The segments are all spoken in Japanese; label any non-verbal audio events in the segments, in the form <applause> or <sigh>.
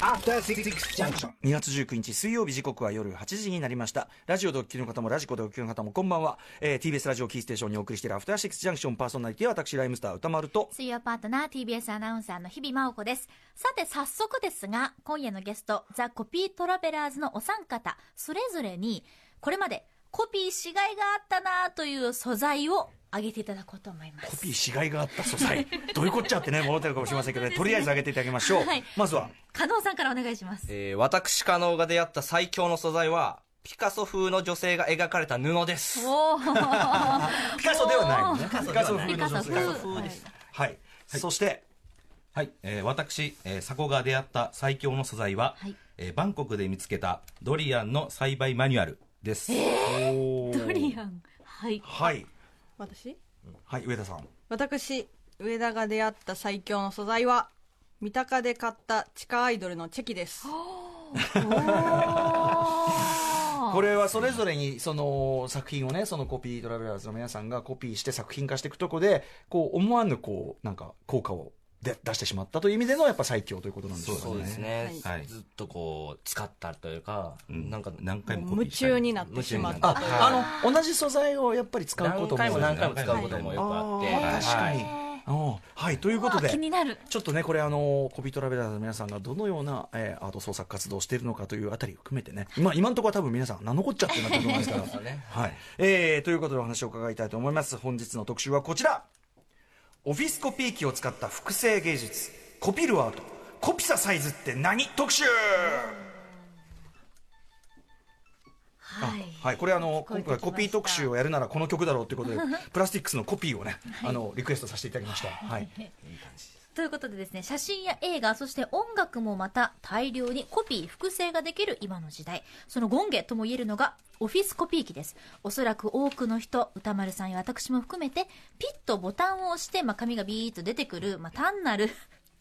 After Six Junction. 2月19日水曜日時刻は夜8時になりました。ラジオでお聞きの方もラジコでお聞きの方もこんばんは、えー、TBS ラジオキーステーションにお送りしているアフターシックスジャンクションパーソナリティは私ライムスター歌丸と。水曜パートナー TBS アナウンサーの日々真央子です。さて早速ですが今夜のゲストザ・コピートラベラーズのお三方それぞれにこれまでコピーしがいがあったなという素材を挙げていただこうと思います。コピーしがいがあった素材。<laughs> どういうこっちゃってね思ってるかもしれませんけど、ね、とりあえず挙げていただきましょう、はい。まずは。加納さんからお願いします。えー私加納が出会った最強の素材はピカソ風の女性が描かれた布です。<laughs> ピカソではないのね。ピカソ風ピカソの女性風。ですはい、そしてはい、えー私、えー、佐古が出会った最強の素材は、はい。えーバンコクで見つけたドリアンの栽培マニュアルです。ドリアン。はい。はい私？はい上田さん。私上田が出会った最強の素材は三鷹で買った地下アイドルのチェキです。<laughs> これはそれぞれにその作品をねそのコピートラベラーズの皆さんがコピーして作品化していくとこでこう思わぬこうなんか効果をで出してしまったという意味でのやっぱ最強ということなんでしょうかね。そうですね、はい。ずっとこう使ったというか、うん。なんか何回も夢中になってしまっあたというあの同じ素材をやっぱり使うことも。何回も何回も使うこともよくあって、あー確かに、はいうんはい。ということで気になる。ちょっとねこれあのコピートラベラーズの皆さんがどのような、えーアート創作活動をしているのかというあたりを含めてね。今今のところは多分皆さん何のこっちゃってなってると思いますからはい。えー、ということでお話を伺いたいと思います。本日の特集はこちらオフィスコピー機を使った複製芸術。コピルアート。コピササイズって何？特集！はい。はい、これあの今回コピー特集をやるならこの曲だろうということでプラスティックスのコピーをね、あのリクエストさせていただきました、はい、<laughs> ということでですね写真や映画そして音楽もまた大量にコピー複製ができる今の時代。そのゴンゲとも言えるのがオフィスコピー機です。おそらく多くの人歌丸さんや私も含めてピッとボタンを押して、まあ、紙がビーッと出てくる、まあ、単なる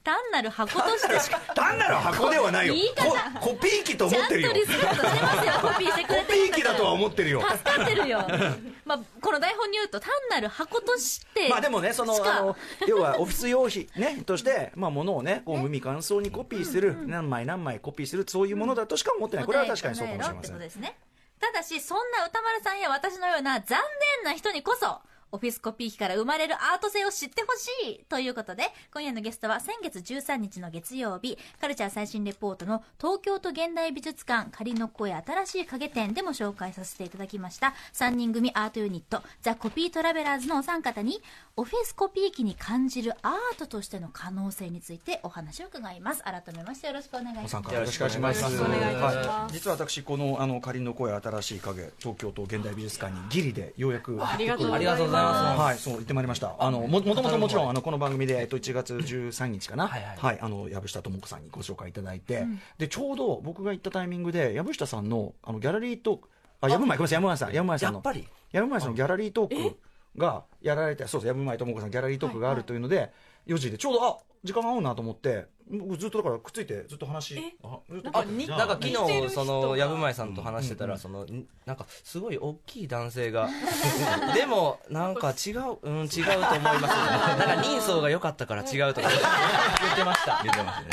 単なる箱としてし <laughs> か単なる箱ではないよ。言い方。ココピー機とちゃんと思ってるよ。リスペクトしてますよ。コピーしてくれコてピー機だとは思ってるよ助かってるよ、<laughs> まあ、この台本に言うと単なる箱としてまあでもねそのあの要は <laughs> オフィス用品ねとしてまあものをねこう無味乾燥にコピーする何枚何枚コピーするそういうものだとしか思ってない。これは確かにそうかもしれません。ただしそんな歌丸さんや私のような残念な人にこそオフィスコピー機から生まれるアート性を知ってほしいということで今夜のゲストは先月13日の月曜日カルチャー最新レポートの東京都現代美術館仮の声新しい影展でも紹介させていただきました。3人組アートユニットザ・コピートラベラーズのお三方にオフィスコピー機に感じるアートとしての可能性についてお話を伺います。改めましてよろしくお願いします。よろしくお願いします。よろしくお願いいたします。はい。実は私このあの仮の声新しい影東京都現代美術館にギリでようやくありがとうございありがとうございます。はい、そう言ってまいりました。あのももともともちろんあのこの番組でえっと1月13日かな、ははいい。はいあの藪下智子さんにご紹介いただいて、でちょうど僕が行ったタイミングで藪下さんのあのギャラリートーク、あ藪前ごめんなさい藪前さん藪前さんの。やっぱり？藪前さんのギャラリートークがやられて、そうです藪前智子さんギャラリートークがあるというので、4時で。ちょうどあ時間が合うなと思って、僕ずっとだからくっついてずっと話、あずっとあじゃあなんか昨日その藪前さんと話してたらそのんなんかすごい大きい男性が。<laughs> でもなんか違ううん違うと思いますなんか人相が良かったから違うとか。言ってました。出てますね。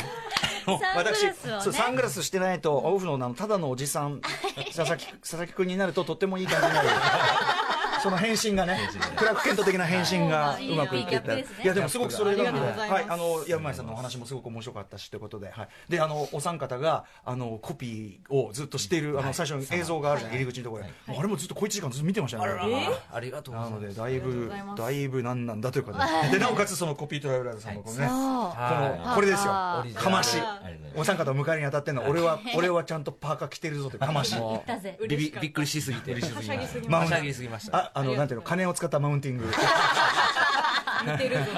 私サングラスをね。そうサングラスしてないとオフのただのおじさん。<laughs> 佐々木佐々木君になるととってもいい感じになるその変身がねクラーク・ケント的な変身がうまくいっていったいやでもすごくそれがはいあの山前さんのお話もすごく面白かったしということではい。であのお三方があのコピーをずっとしているあの最初の映像があるじゃん入り口のところで。あれもずっと小一時間ずっと見てましたね。ありがとうござます。ないのでだいぶだいぶなんなんだというかねで。なおかつそのコピートラベラーズさんのこのねこはのこれですよ。かまし。お三方を迎えに当たってんの俺は俺はちゃんとパーカー着てるぞというかましびびびっくりしすぎて。マウンましはしゃぎすぎました。ああのなんていうの金を使ったマウンティング。た似てるぞ。<laughs>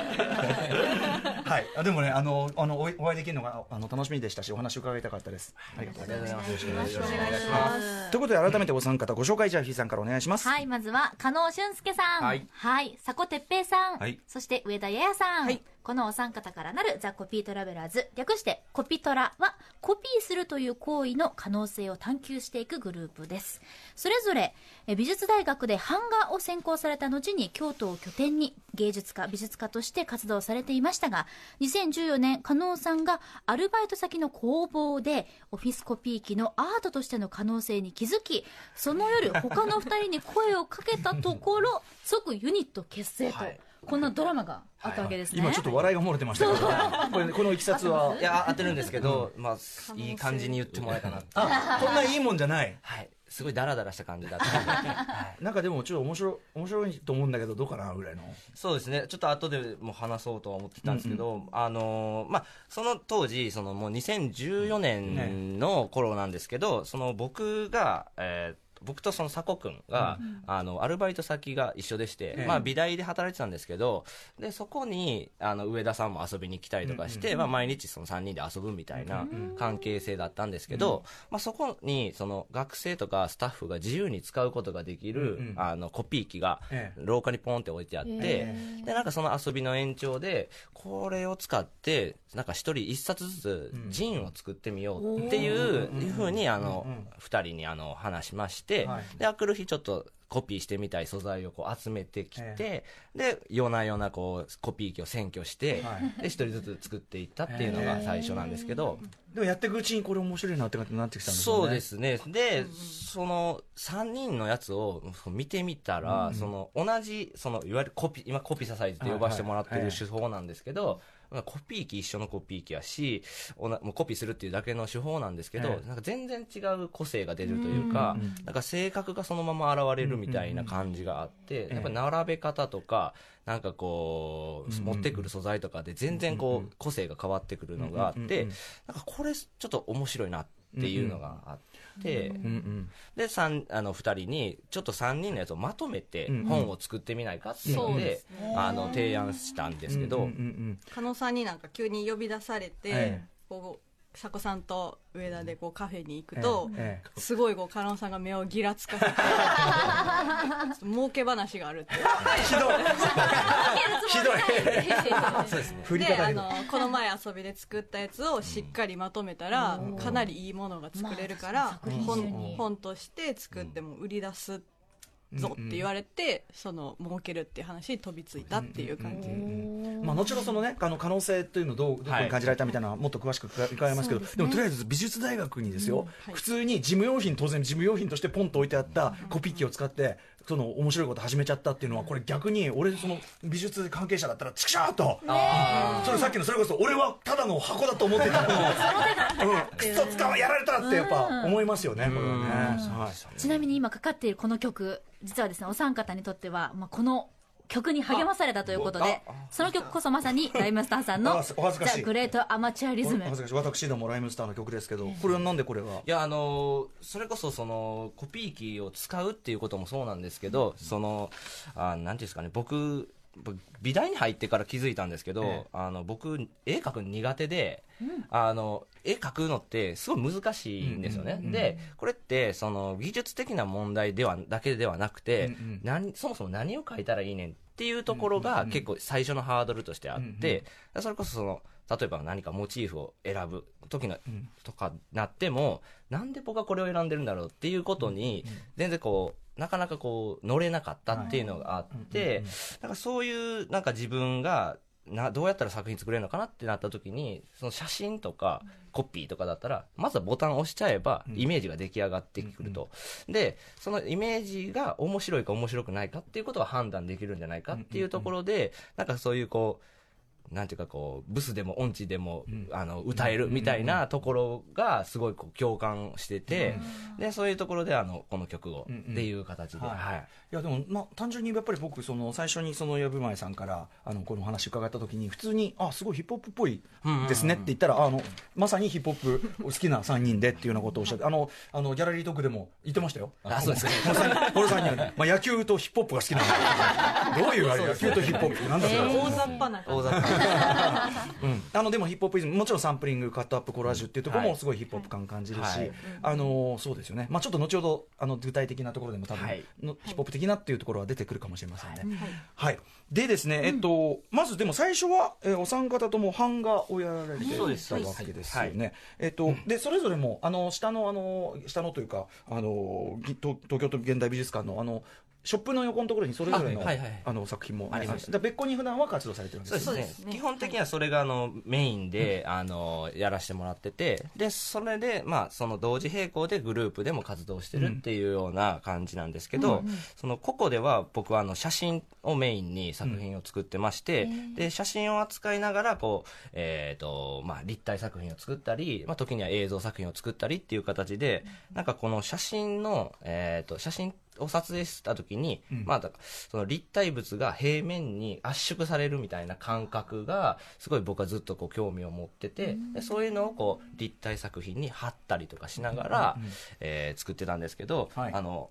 はい。あでもねあのあのお会お会いできるのがあの楽しみでしたしお話を伺いたかったです。ありがとうござい。ますありがとうございます。よろしくお願いします。ということで改めてお三方ご紹介じゃあひいさんからお願いします。はい、まずは、加納俊介さん。はい。佐古哲平さん。はい。そして、上田彩也さん。はいこのお三方からなるザ・コピートラベラーズ。略して、コピトラは、コピーするという行為の可能性を探求していくグループです。それぞれ、美術大学で版画を専攻された後に京都を拠点に芸術家、美術家として活動されていましたが、2014年、加納さんがアルバイト先の工房でオフィスコピー機のアートとしての可能性に気づき、その夜他の二人に声をかけたところ、即ユニット結成と、はいこんなドラマがあったわけですね。今ちょっと笑いが漏れてましたけど、これこのいきさつは、いや当てるんですけど、まあいい感じに言ってもらえたなって。あこんないいもんじゃない。はい。すごいダラダラした感じだった <laughs> はい。なんかでもちょっと面白い面白いと思うんだけどどうかなぐらいの。そうですね。ちょっと後でも話そうとは思ってたんですけど、あのーまあその当時そのもう2014年の頃なんですけど、その僕が、えー僕とその佐古君が、あのアルバイト先が一緒でして、ええ。まあ、美大で働いてたんですけどでそこにあの上田さんも遊びに来たりとかして、まあ、毎日その3人で遊ぶみたいな関係性だったんですけど、まあ、そこにその学生とかスタッフが自由に使うことができる、うんうんあのコピー機がええ。廊下にポンって置いてあって、えでなんかその遊びの延長でこれを使ってなんか一人一冊ずつジンを作ってみようっていう,、ふうにあの、二人にあの話しまして、はい。であくる日ちょっとコピーしてみたい素材をこう集めてきて、えで夜な夜なこうコピー機を占拠して、はい。で一人ずつ作っていったっていうのが最初なんですけど、でもやっていくうちにこれ面白いなってなってきたんですよね。そうですね。で、その3人のやつを見てみたら、その同じ、そのいわゆるコピー、今コピーササイズって呼ばせてもらってる手法なんですけど、まあコピー機一緒のコピー機やし、おなもうコピーするっていうだけの手法なんですけど、ええなんか全然違う個性が出るというか、なんか性格がそのまま現れるみたいな感じがあって、えやっぱ並べ方とか、なんかこう、持ってくる素材とかで全然こう、個性が変わってくるのがあって、なんかこれちょっと面白いなっていうのがあって、うんうん。で三あの2人にちょっと3人のやつをまとめてうん本を作ってみないかっていうのでそうですあの提案したんですけど、うんうんうん加納さんになんか急に呼び出されて、ええこう佐古さんと上田でこうカフェに行くと、ええ。すごいこう加納さんが目をギラつかせて <laughs> 儲け話があるってひどい。ひどい。そうですね振りであのこの前遊びで作ったやつをしっかりまとめたら、かなりい。い。ものが作れるから、まあ本本として作っても売り出すぞって言われて、その儲けるっていう話に飛びついたっていう感じ、まあ、後ほどそのねあの可能性というのをどうどこに感じられたみたいなのはもっと詳しく伺いますけど、でもとりあえず美術大学にですよ、はい。普通に事務用品当然事務用品としてポンと置いてあったコピー機を使ってその面白いこと始めちゃったっていうのはこれ逆に俺その美術関係者だったらチクシャーっと。それさっきのそれこそ俺はただの箱だと思ってた。のうん。くっそ使わやられたってやっぱ思いますよねこれはね、はい。ちなみに今かかっているこの曲実はですねお三方にとっては、まあ、この曲に励まされたということでその曲こそまさに <laughs> ライムスターさんの <laughs> あ「お恥ずかしい。ザ・グレート・アマチュア・リズム。お恥ずかしい。私どもライムスターの曲ですけどこれはなんでこれがいやあのそれこそそのコピー機を使うっていうこともそうなんですけど、そのあなんていうんですかね僕僕美大に入ってから気づいたんですけど、ええ。あの僕絵描くの苦手で、あの絵描くのってすごい難しいんですよね、でこれってその技術的な問題ではだけではなくて、うんうん何そもそも何を描いたらいいねんっていうところが結構最初のハードルとしてあって、それこそその例えば何かモチーフを選ぶ時の、とかなってもなんで僕はこれを選んでるんだろうっていうことに全然こうなかなかこう乗れなかったっていうのがあって、なんかそういうなんか自分がなどうやったら作品作れるのかなってなった時にその写真とかコピーとかだったらまずはボタンを押しちゃえばイメージが出来上がってくると、でそのイメージが面白いか面白くないかっていうことが判断できるんじゃないかっていうところで、なんかそういうこうなんていうかこうブスでも音痴でも、あの歌えるみたいなところがすごいこう共感してて、でそういうところであのこの曲をうんうんっていう形で、はい。はい。いやでも、まあ、単純にやっぱり僕その最初にその藪前さんからあのこの話伺った時に普通にあすごいヒップホップっぽいですねって言ったら、あのまさにヒップホップ好きな3人でっていうようなことをおっしゃって <laughs> あのあのギャラリートークでも言ってましたよ。あそうですか。この三人この3人はね、<laughs> まあ、野球とヒップホップが好きなんだどういうあれ野球とヒップホップなんだそれ、大雑把な感じ。大雑うん、あのでもヒップホップイズムもちろんサンプリングカットアップコラージュっていうところはいもすごいヒップホップ感感じるし、はい。あのそうですよね、まあ、ちょっと後ほどあの具体的なところでも多分、はい。のヒップホップ的なっていうところは出てくるかもしれませんね。はい、でですね、えっと、まずでも最初は、えーお三方とも版画をやられていたわけですよね。えっと、で、それぞれも、あの、下の、あの、下のというか、あの、東京都現代美術館の、あの、ショップの横のところにそれぞれの、あ,、の、作品もありまし。あります。だから別個に普段は活動されてるんですよそうですね。基本的にはそれがあのメインで、あのやらせてもらっててでそれで、まあ、その同時並行でグループでも活動してるっていうような感じなんですけど、その個々では僕はあの写真をメインに作品を作ってまして、で写真を扱いながらこう、えーとまあ、立体作品を作ったり、まあ、時には映像作品を作ったりっていう形で、なんかこの写真の、えー、と写真を撮影した時に、まあ、だからその立体物が平面に圧縮されるみたいな感覚がすごい僕はずっとこう興味を持ってて、でそういうのをこう立体作品に貼ったりとかしながら、えー作ってたんですけど、はい。あの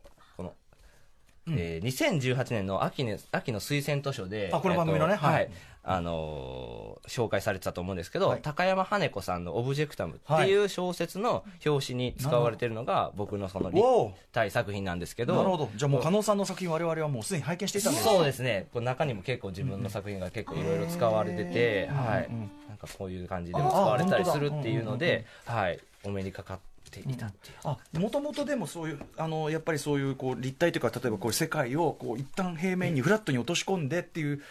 このえー2018年の秋の秋の推薦図書で、あこの番組のね。えっとはい。はい。あのー紹介されてたと思うんですけど、はい。高山羽子さんの「オブジェクタム」っていう小説の表紙に使われてるのが僕のその立体作品なんですけど。なるほど。じゃあもう、加納さんの作品我々はもうすでに拝見していたんですそうですね。こう中にも結構自分の作品が結構いろいろ使われてて、はいうんなんかこういう感じでも使われたりするっていうのあで、はい、お目にかかっていたっていう。あもともとでもそういうあのやっぱりそういうこう立体というか例えばこう世界をこう一旦平面にフラットに落とし込んでっていう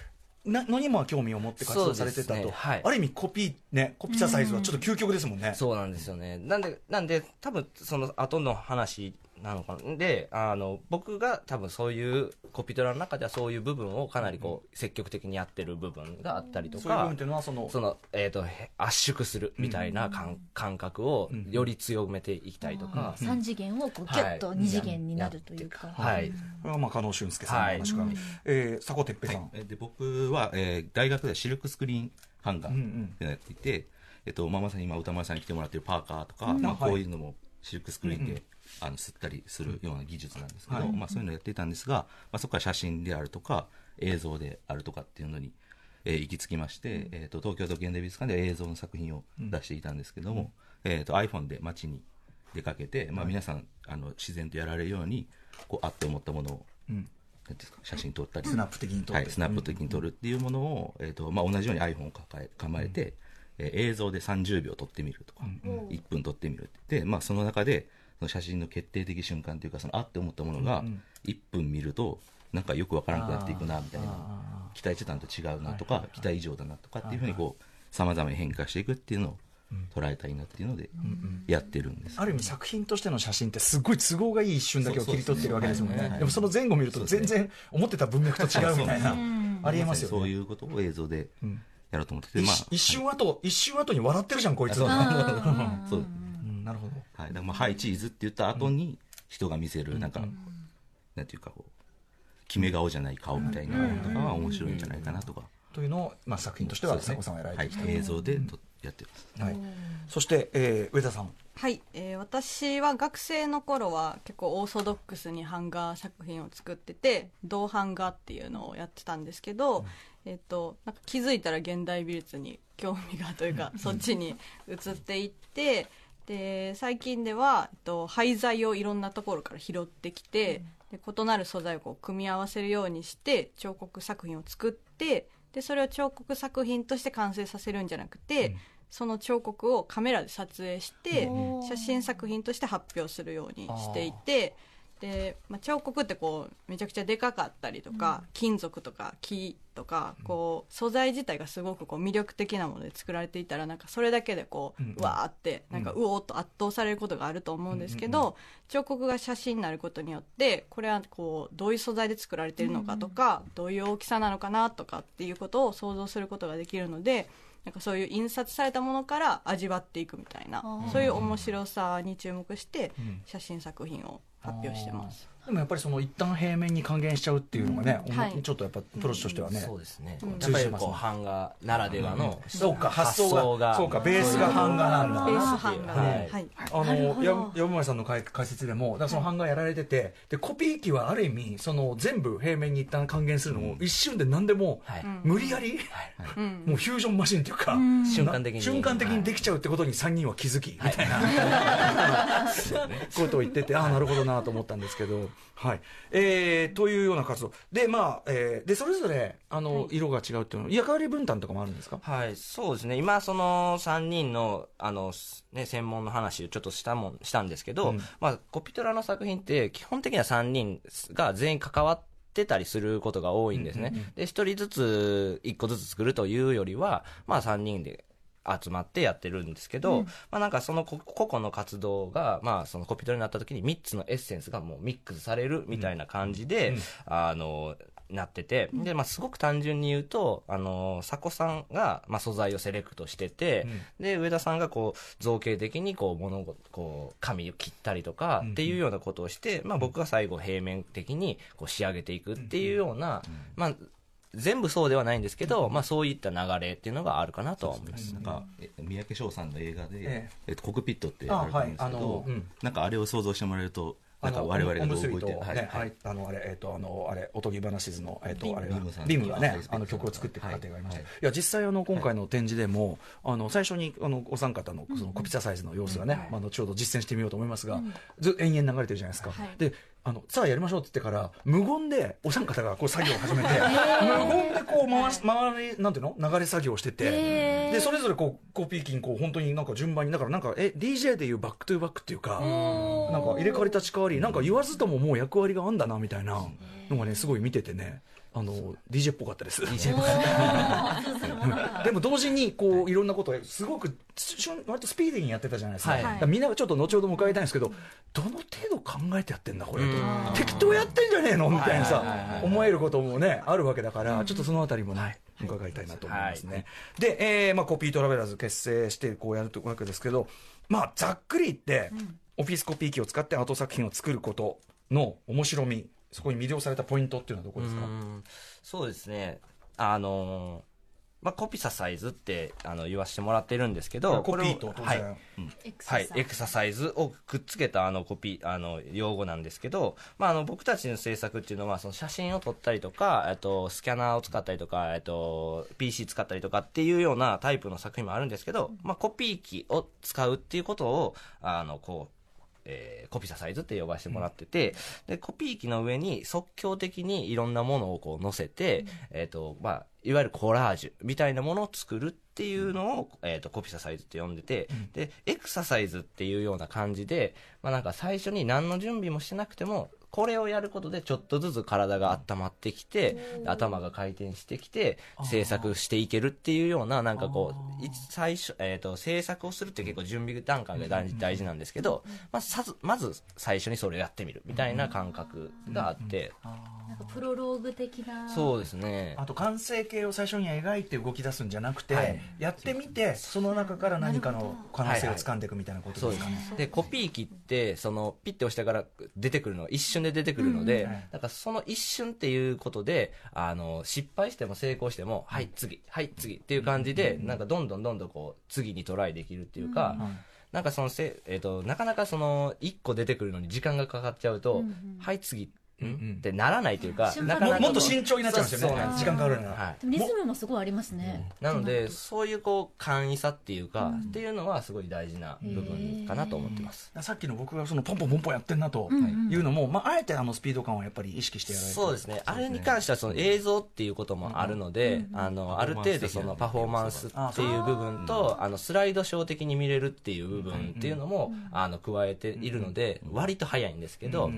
なのにも興味を持って活動されてたと、ねはい。ある意味コピーねコピーササイズはちょっと究極ですもんね、そうなんですよね。なんで、なんで、多分その後の話なのか。な。で、あの、僕が多分そういう、コピトラの中ではそういう部分をかなりこう、積極的にやってる部分があったりとかそういう部分って、いうのはそのその、えっ、と、へ圧縮するみたいな感,、感覚をより強めていきたいとか、3次元をこうギュッとはい2次元になるというか、はい。これはまあ加納俊介さんの話から、えー佐古哲平さん、えで僕は、えー大学でシルクスクリーンハンガーうんうん。ってやっていて、えっとまあ、まさに今歌丸さんに来てもらってるパーカーとか、うん。まあ、はい。こういうのもシルクスクリーンで、あの吸ったりするような技術なんですけど、はい。まあ、そういうのをやっていたんですが、まあ、そこから写真であるとか映像であるとかっていうのに、えー行き着きまして、えー、と東京都現代美術館で映像の作品を出していたんですけども、えー、と iPhone で街に出かけて、まあ、皆さんあの自然とやられるようにこうあって思ったものを、うん。写真撮ったりスナップ的に撮って、はい、スナップ的に撮るっていうものを、えーとまあ、同じように iPhone を抱え構えて、えー映像で30秒撮ってみるとか、1分撮ってみるってで、まあ、その中でその写真の決定的瞬間というかそのあって思ったものが1分見るとなんかよくわからなくなっていくなみたいな期待してたのと違うなとか、期待以上だなとかっていうふうにこうさまざまに変化していくっていうのを捉えたいなっていうのでやってるんです、ある意味作品としての写真ってすごい都合がいい一瞬だけを切り取ってるわけですもんね。でもその前後見ると全然思ってた文脈と違うみたいなありえますよね。そういうことを映像でん。やろうと思ってて、一まあ一瞬後、一瞬後に笑ってるじゃんこいつそう <laughs> なるほど。はい、だからまあ、はい、チーズって言った後に、人が見せる、なんか、なんていうか、こう、決め顔じゃない顔みたいなのとかは面白いんじゃないかなとか、というのを、まあ、作品としては佐古さんはやられはい。てきた、、映像でとやってます。はい。そして、えー上田さん。はい、えー私は学生の頃は結構オーソドックスに版画作品を作ってて銅版画っていうのをやってたんですけど、えっとなんか気づいたら現代美術に興味がというかそっちに移っていってで最近では、えっと、廃材をいろんなところから拾ってきて、で異なる素材をこう組み合わせるようにして彫刻作品を作ってでそれを彫刻作品として完成させるんじゃなくて、その彫刻をカメラで撮影してうん写真作品として発表するようにしていてで、まあ、彫刻ってこうめちゃくちゃでかかったりとか、金属とか木とかこう素材自体がすごくこう魅力的なもので作られていたらなんかそれだけでこう、うんわーってなんかうおーっと圧倒されることがあると思うんですけど、彫刻が写真になることによってこれはこうどういう素材で作られているのかとか、どういう大きさなのかなとかっていうことを想像することができるのでなんかそういう印刷されたものから味わっていくみたいなそういう面白さに注目してん。写真作品を発表してます。でもやっぱりその一旦平面に還元しちゃうっていうのがね、うん。はい。ちょっとやっぱプロセスとしてはね、そうですね。うん。やっぱりこう、版画ならではの、そうか発想がそうかベースが版画なんだ。ベース版画。で、はい。はい。あの山村さんの解解説でもだからその版画やられてて、でコピー機はある意味その全部平面に一旦還元するのを一瞬で何でも、はい。うん無理やり、うん。もうフュージョンマシンっていうか、瞬間的に。瞬間的にできちゃうってことに3人は気づきみたいな、<laughs> ことを言っててああなるほどなと思ったんですけどはい。えー、というような活動。で、まあ、えー、で、それぞれ、あの、色が違うっていうのは、役割分担とかもあるんですか？はい、そうですね。今、その3人の、あの、すね、専門の話をちょっとしたもん、したんですけど、うんまあ、コピトラの作品って、基本的には3人が全員関わってたりすることが多いんですね。で、1人ずつ、1個ずつ作るというよりは、まあ、3人で、集まってやってるんですけど、まあなんかそのこ個々の活動が、まあそのコピトラになった時に3つのエッセンスがもうミックスされるみたいな感じで、あの、なってて、で、まあすごく単純に言うと、あの、佐古さんが、まあ素材をセレクトしてて、で、上田さんがこう、造形的にこう、物事、こう、紙を切ったりとかっていうようなことをして、まあ僕が最後平面的にこう仕上げていくっていうような、まあ、全部そうではないんですけど、まあそういった流れっていうのがあるかなとは思います。なんか、え三宅翔さんの映画で、ええ。っと、コクピットってあるんですけあはい。あどのうん、なんかあれを想像してもらえると、なんか我々がどう動いて、おむすびと、はい。ね、はい、あの、あれ、えっ、と、あの、あれ、おとぎ話図の、えっ、と、あれがビムさんビムがねはい、あの曲を作っていく過程がありました。はい。い、や、実際、あの、今回の展示でも、あの、最初に、あの、お三方の、その、コピザサイズの様子がね、まあ、後ほど実践してみようと思いますが、ず、延々流れてるじゃないですか。はい。で、あの、さあやりましょうって言ってから、無言で、お三方がこう作業を始めて、無言でこう回し、回り、なんていうの？流れ作業をしてて、で、それぞれこう、コピー機にこう、本当になんか順番に、だからなんか、え、DJ でいう back to back っていうか、なんか入れ替わり立ち替わり、なんか言わずとももう役割があんだなみたいなのがね、すごい見ててね、あの、DJ っぽかったです。DJ っぽかった。<laughs> でも同時に、こう、い。ろんなことを、すごく、割とスピーディーにやってたじゃないですか。はい。みんながちょっと後ほど迎えたいんですけど、どの程度考えてやってんだ、これと。うん。適当やってんじゃねえの？みたいなはいはいさはいは、い。思えることもね、あるわけだから、ちょっとそのあたりもね、伺いたいなと思いますね。で、えーまあ、コピートラベラーズ結成して、こうやるというわけですけど、まあ、ざっくり言って、オフィスコピー機を使ってアート作品を作ることの面白み、そこに魅了されたポイントっていうのはどこですか？うん。そうですね。あのーまあ、コピササイズってあの言わせてもらってるんですけど、コピーとはい。当然。はい、エクササイズをくっつけたあのコピあの用語なんですけど、まあ、あの僕たちの制作っていうのはその写真を撮ったりとか、えっと、スキャナーを使ったりとか、えっと、PC 使ったりとかっていうようなタイプの作品もあるんですけど、まあ、コピー機を使うっていうことをあのこうえーコピササイズって呼ばせてもらってて、で、コピー機の上に即興的にいろんなものをこう載せて、えっ、と、まあ、いわゆるコラージュみたいなものを作るっていうのを、えっ、と、コピササイズって呼んでて、で、エクササイズっていうような感じで、まあなんか最初に何の準備もしてなくても、これをやることでちょっとずつ体が温まってきて、頭が回転してきて、制作していけるっていうような、なんかこう、い最初、えっ、と、制作をするって結構準備段階が大事大事なんですけど、まあ、さず、まず最初にそれをやってみるみたいな感覚があって、なんかプロローグ的な。そうですね。あと完成形を最初に描いて動き出すんじゃなくて、はい。やってみてその中から何かの可能性を掴んでいくみたいなことでかね。ですすで、コピー機って、その、ピッて押したから出てくるの、一瞬で出てくるので、うんからその一瞬っていうことで、あの、失敗しても成功しても、はい、次、はい、次っていう感じで、なんかどんどんどんどんこう、次にトライできるっていうか、なんかそのせ、えっ、と、なかなかその、一個出てくるのに時間がかかっちゃうと、はい、次、んってならないというか、なかなかももっと慎重になっちゃうんですよね。そうそう。なんです時間かかるならはい。でもリズムもすごいありますね。なので、そういうこう、簡易さっていうか、っていうのはすごい大事な部分かなと思ってます。さっきの僕がそのポンポンポンポンやってんなというのも、まあ、あえてあのスピード感をやっぱり意識してやられてそうですね。あれに関してはその映像っていうこともあるので、あの、ある程度そのパフォーマンスっていう部分と、あの、スライドショー的に見れるっていう部分っていうのも、あの、加えているので、割と早いんですけど、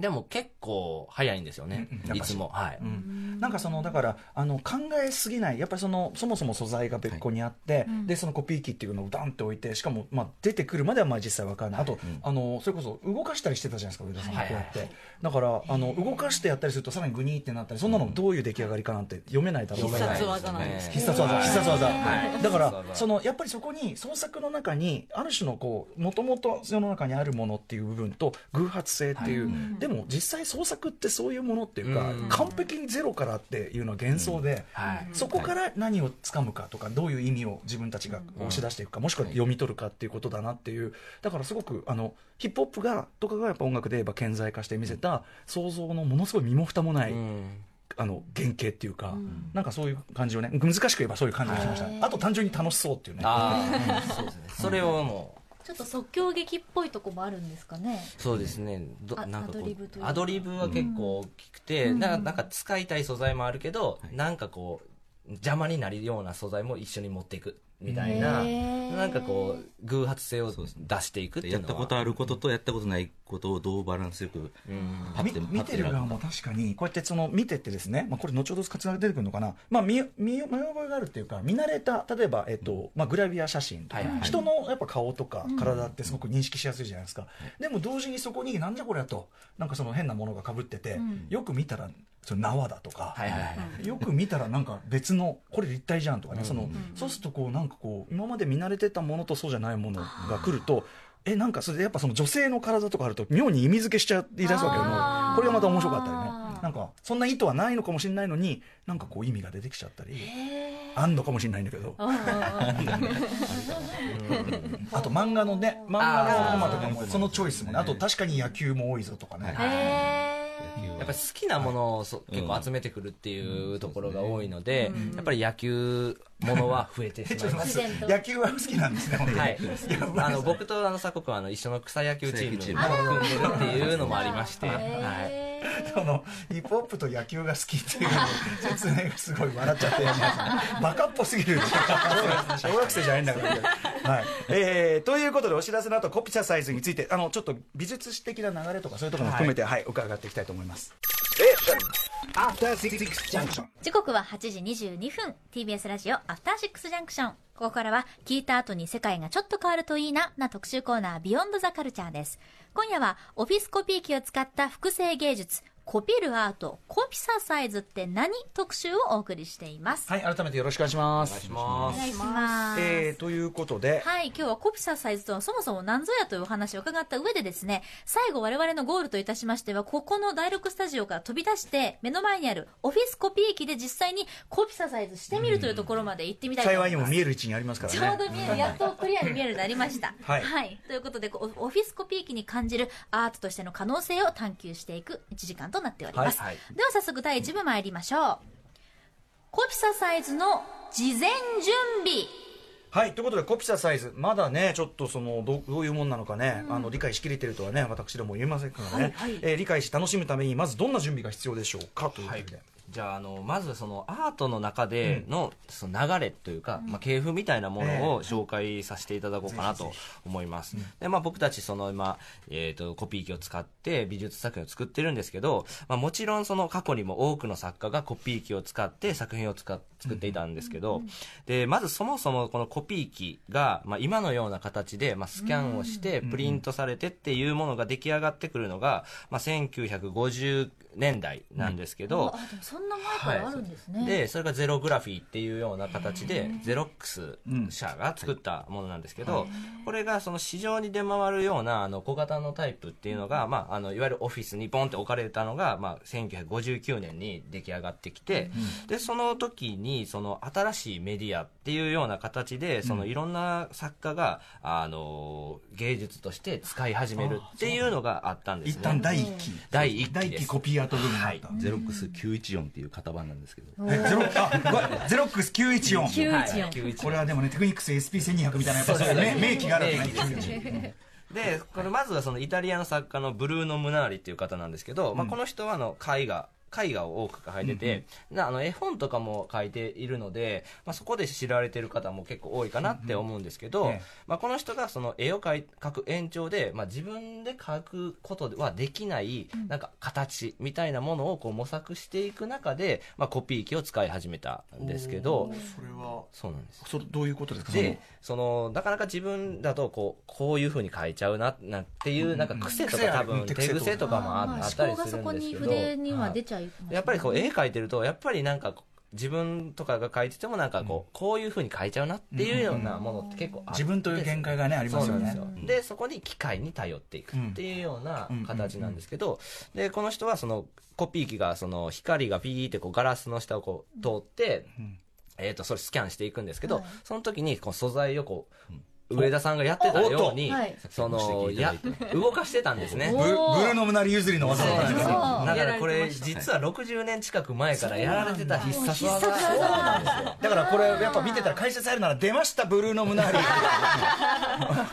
でも結構早いんですよね。うんいつも。はい。なんかそのだからあの考えすぎない。やっぱりそのそもそも素材が別個にあって、でそのコピー機っていうのをダンって置いてしかもまあ出てくるまではまあ実際わからない。あと、あのそれこそ動かしたりしてたじゃないですか上田さんこうやって、だからあの動かしてやったりするとさらにグニーってなったりそんなのどういう出来上がりかなんて読めないだろう。必から殺技なんですけ必殺技必殺技、はい。だからそのやっぱりそこに創作の中にある種のこうもともと世の中にあるものっていう部分と偶発性っていう、でも実際創作ってそういうものっていうか、うん。完璧にゼロからっていうのは幻想で、はい。そこから何を掴むかとかどういう意味を自分たちが押し出していくか、もしくは読み取るかっていうことだなっていうだからすごくあのヒップホップがとかがやっぱ音楽で言えば顕在化して見せた想像のものすごい身も蓋もない、うん。あの原型っていうか、なんかそういう感じをね難しく言えばそういう感じがしました、あと単純に楽しそうっていうね。そうですね。それをもう、ちょっと即興劇っぽいとこもあるんですかね。そうですね。どあなんかこアドリブというアドリブは結構大きくて、うん。ななんか使いたい素材もあるけど、なんかこう邪魔になるような素材も一緒に持っていくみたいな、なんかこう偶発性を出していくっていうのはやったことあることとやったことないことをどうバランスよく見てる側も確かにこうやってその見てってですね、まあ、これ後ほど活躍出てくるのかな、まあ、見見見覚えがあるっていうか見慣れた例えば、えっとまあ、グラビア写真とか、はいはいはい。人のやっぱ顔とか体ってすごく認識しやすいじゃないですか、でも同時にそこになんじゃこりゃとなんかその変なものがかぶってて、ん。よく見たらその縄だとか、はいはいはい。よく見たらなんか別のこれ立体じゃんとかね、そのそうするとこうなんかこう今まで見慣れてたものとそうじゃないものが来るとえなんかそれでやっぱその女性の体とかあると妙に意味付けしちゃい出すわけよ。あー。これがまた面白かったりね。なんかそんな意図はないのかもしれないのになんかこう意味が出てきちゃったり。あんのかもしれないんだけど。あと漫画のね漫画のコマとかもそのチョイスもね。あと確かに野球も多いぞとかね。へやっぱり好きなものをそ結構集めてくるっていうところが多いので、やっぱり野球ものは増えてしまいます。野球は好きなんですねはい。あの僕とあの佐古君はあの一緒の草野球チーム草も野球チーム組んでるっていうのもありまして、はい、へそのヒップホップと野球が好きっていうの説明がすごい笑っちゃってバカっぽすぎる。小学生じゃないんだから、はい。えー、ということでお知らせの後コピササイズについてあのちょっと美術史的な流れとかそういうところも含めて、はい伺っていきたいと思います時刻は8時22分 TBS ラジオアフターシックスジャンクションここからは聞いた後に世界がちょっと変わるといいなな特集コーナービヨンドザカルチャーです。今夜はオフィスコピー機を使った複製芸術コピるアートコピササイズって何特集をお送りしています。はい改めてよろしくお願いします。お願いします。お願いします、えー、ということで、はい、今日はコピササイズとはそもそも何ぞやというお話を伺った上でですね、最後我々のゴールといたしましては、ここの第6スタジオから飛び出して、目の前にあるオフィスコピー機で実際にコピササイズしてみるというところまで行ってみたいと思幸いにもいます。見える位置にありますからね。ちょうど見える、やっとクリアに見えるようになりました。はい。ということで、オフィスコピー機に感じるアートとしての可能性を探求していく1時間となっております。はいはいでは早速第1部参りましょう。コピササイズの事前準備。はいということでコピササイズまだねちょっとそのどどういうもんなのかね、あの理解しきれてるとはね私ども言えませんからね、はいはいえー理解し楽しむためにまずどんな準備が必要でしょうかということで、じゃああのまずそのアートの中でのその流れというか、まあ、系譜みたいなものを紹介させていただこうかなと思います、でまあ、僕たちその今、えー、とコピー機を使って美術作品を作ってるんですけど、まあ、もちろんその過去にも多くの作家がコピー機を使って作品を使っ作っていたんですけど、でまずそもそもこのコピー機が、まあ、今のような形で、まあ、スキャンをしてプリントされてっていうものが出来上がってくるのが、まあ、1950年代なんですけど、あ、でもそんな前からあるんですね。でそれがゼログラフィーっていうような形でゼロックス社が作ったものなんですけど、これがその市場に出回るようなあの小型のタイプっていうのが、まあ、あのいわゆるオフィスにポンって置かれたのが、まあ、1959年に出来上がってきて、でその時にその新しいメディアっていうような形でそのいろんな作家があの芸術として使い始めるっていうのがあったんですね。一旦第一期。第一期コピーアートブームがあった、ゼロックス914っていう型番なんですけど。えゼロあゼロックス914 914はい。914これはでもねテクニックス SP1200 みたいなやっぱそういうね名機があるんですね。でこれまずはそのイタリアの作家のブルーノ・ムナーリっていう方なんですけど、まあ、この人はあの絵画絵画を多く描いてて、なあの絵本とかも描いているので、まあ、そこで知られてる方も結構多いかなって思うんですけど、ええまあ、この人がその絵を描い描く延長で、まあ、自分で描くことはできないなんか形みたいなものをこう模索していく中で、まあ、コピー機を使い始めたんですけどそれはそうなんですそどういうことですかでそのなかなか自分だとこうこういうふうに書いちゃうななっていうなんか癖とか多分手癖とかもあったりするんですけどやっぱりこう絵描いてるとやっぱりなんか自分とかが描いててもなんかこうこういうふうに描いちゃうなっていうようなものって結構あって自分という限界がねありますよね。そうなんですよ。でそこに機械に頼っていくっていうような形なんですけど、でこの人はそのコピー機がその光がピーってこうガラスの下をこう通って、えー、とそれスキャンしていくんですけど、はい。その時にこう素材をこう上田さんがやってたようにそのや動かしてたんですね。おブブルーノ・ムナリ譲りの技なんですよ。だからこれ実は60年近く前からやられてた必殺技。そうなんですよ。だからこれやっぱ見てたら解説あるなら出ましたブルーノ・ムナリ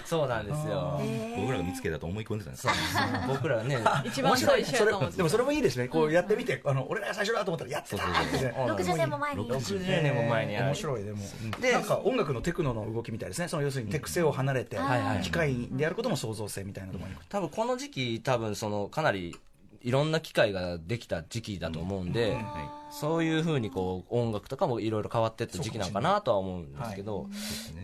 そうなんですよ。僕らが見つけたと思い込んでたんです。僕らね一番最初それでもそれもいいですね。こうやってみてあの俺らが最初だと思ったらやってたってね。60年も前に。60年も前に面白いでも。でなんか音楽のテクノの動きみたいですね。その要するに手癖を離れてはいはい機械でやることも創造性みたいなところに。多分この時期多分そのかなりいろんな機会ができた時期だと思うんで、そういうふうにこう音楽とかもいろいろ変わっていった時期なのかなとは思うんですけど、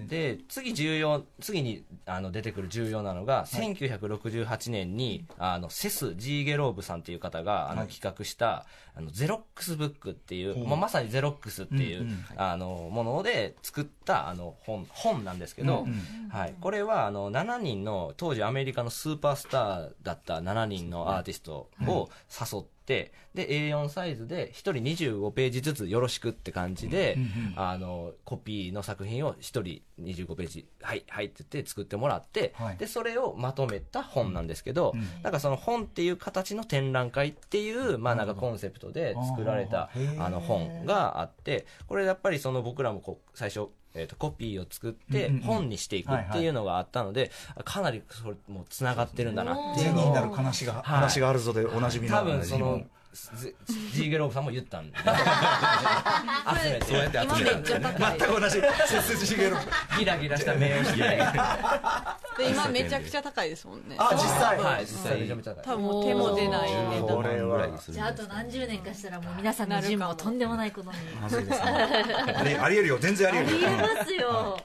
で次重要次にあの出てくる重要なのが、1968年にあのセス・ジーゲローブさんっていう方があの企画した、あのゼロックスブックっていう、まあ、まさにゼロックスっていう、うんうんあのもので作ったあの本本なんですけど、はい、これはあの7人の当時アメリカのスーパースターだった7人のアーティストを誘って、で A4 サイズで1人25ページずつよろしくって感じで、あのコピーの作品を1人25ページはいはいって言って作ってもらって、はい。でそれをまとめた本なんですけど、なんかその本っていう形の展覧会っていう、まあ、なんかコンセプトで作られたあの本があってこれやっぱりその僕らもこう最初えー、とコピーを作って本にしていくっていうのがあったので、かなりそれもうつながってるんだなってい銭うのをになる話が話があるぞでおなじみの多分そのジジーゲローブさんも言ったんで。<laughs> 集めて。そうやって集めたっちゃ高い全く同じ。切々しげるギラギラした目をしてで今めちゃくちゃ高いですもんね。あ実際。はい実際めちゃめちゃ高い。多分もう手も出ない値こ段れぐらいはじゃああと何十年かしたらもう皆さんのジムもとんでもないことにまずいですね。ありえるよ全然ありえるよありえますよ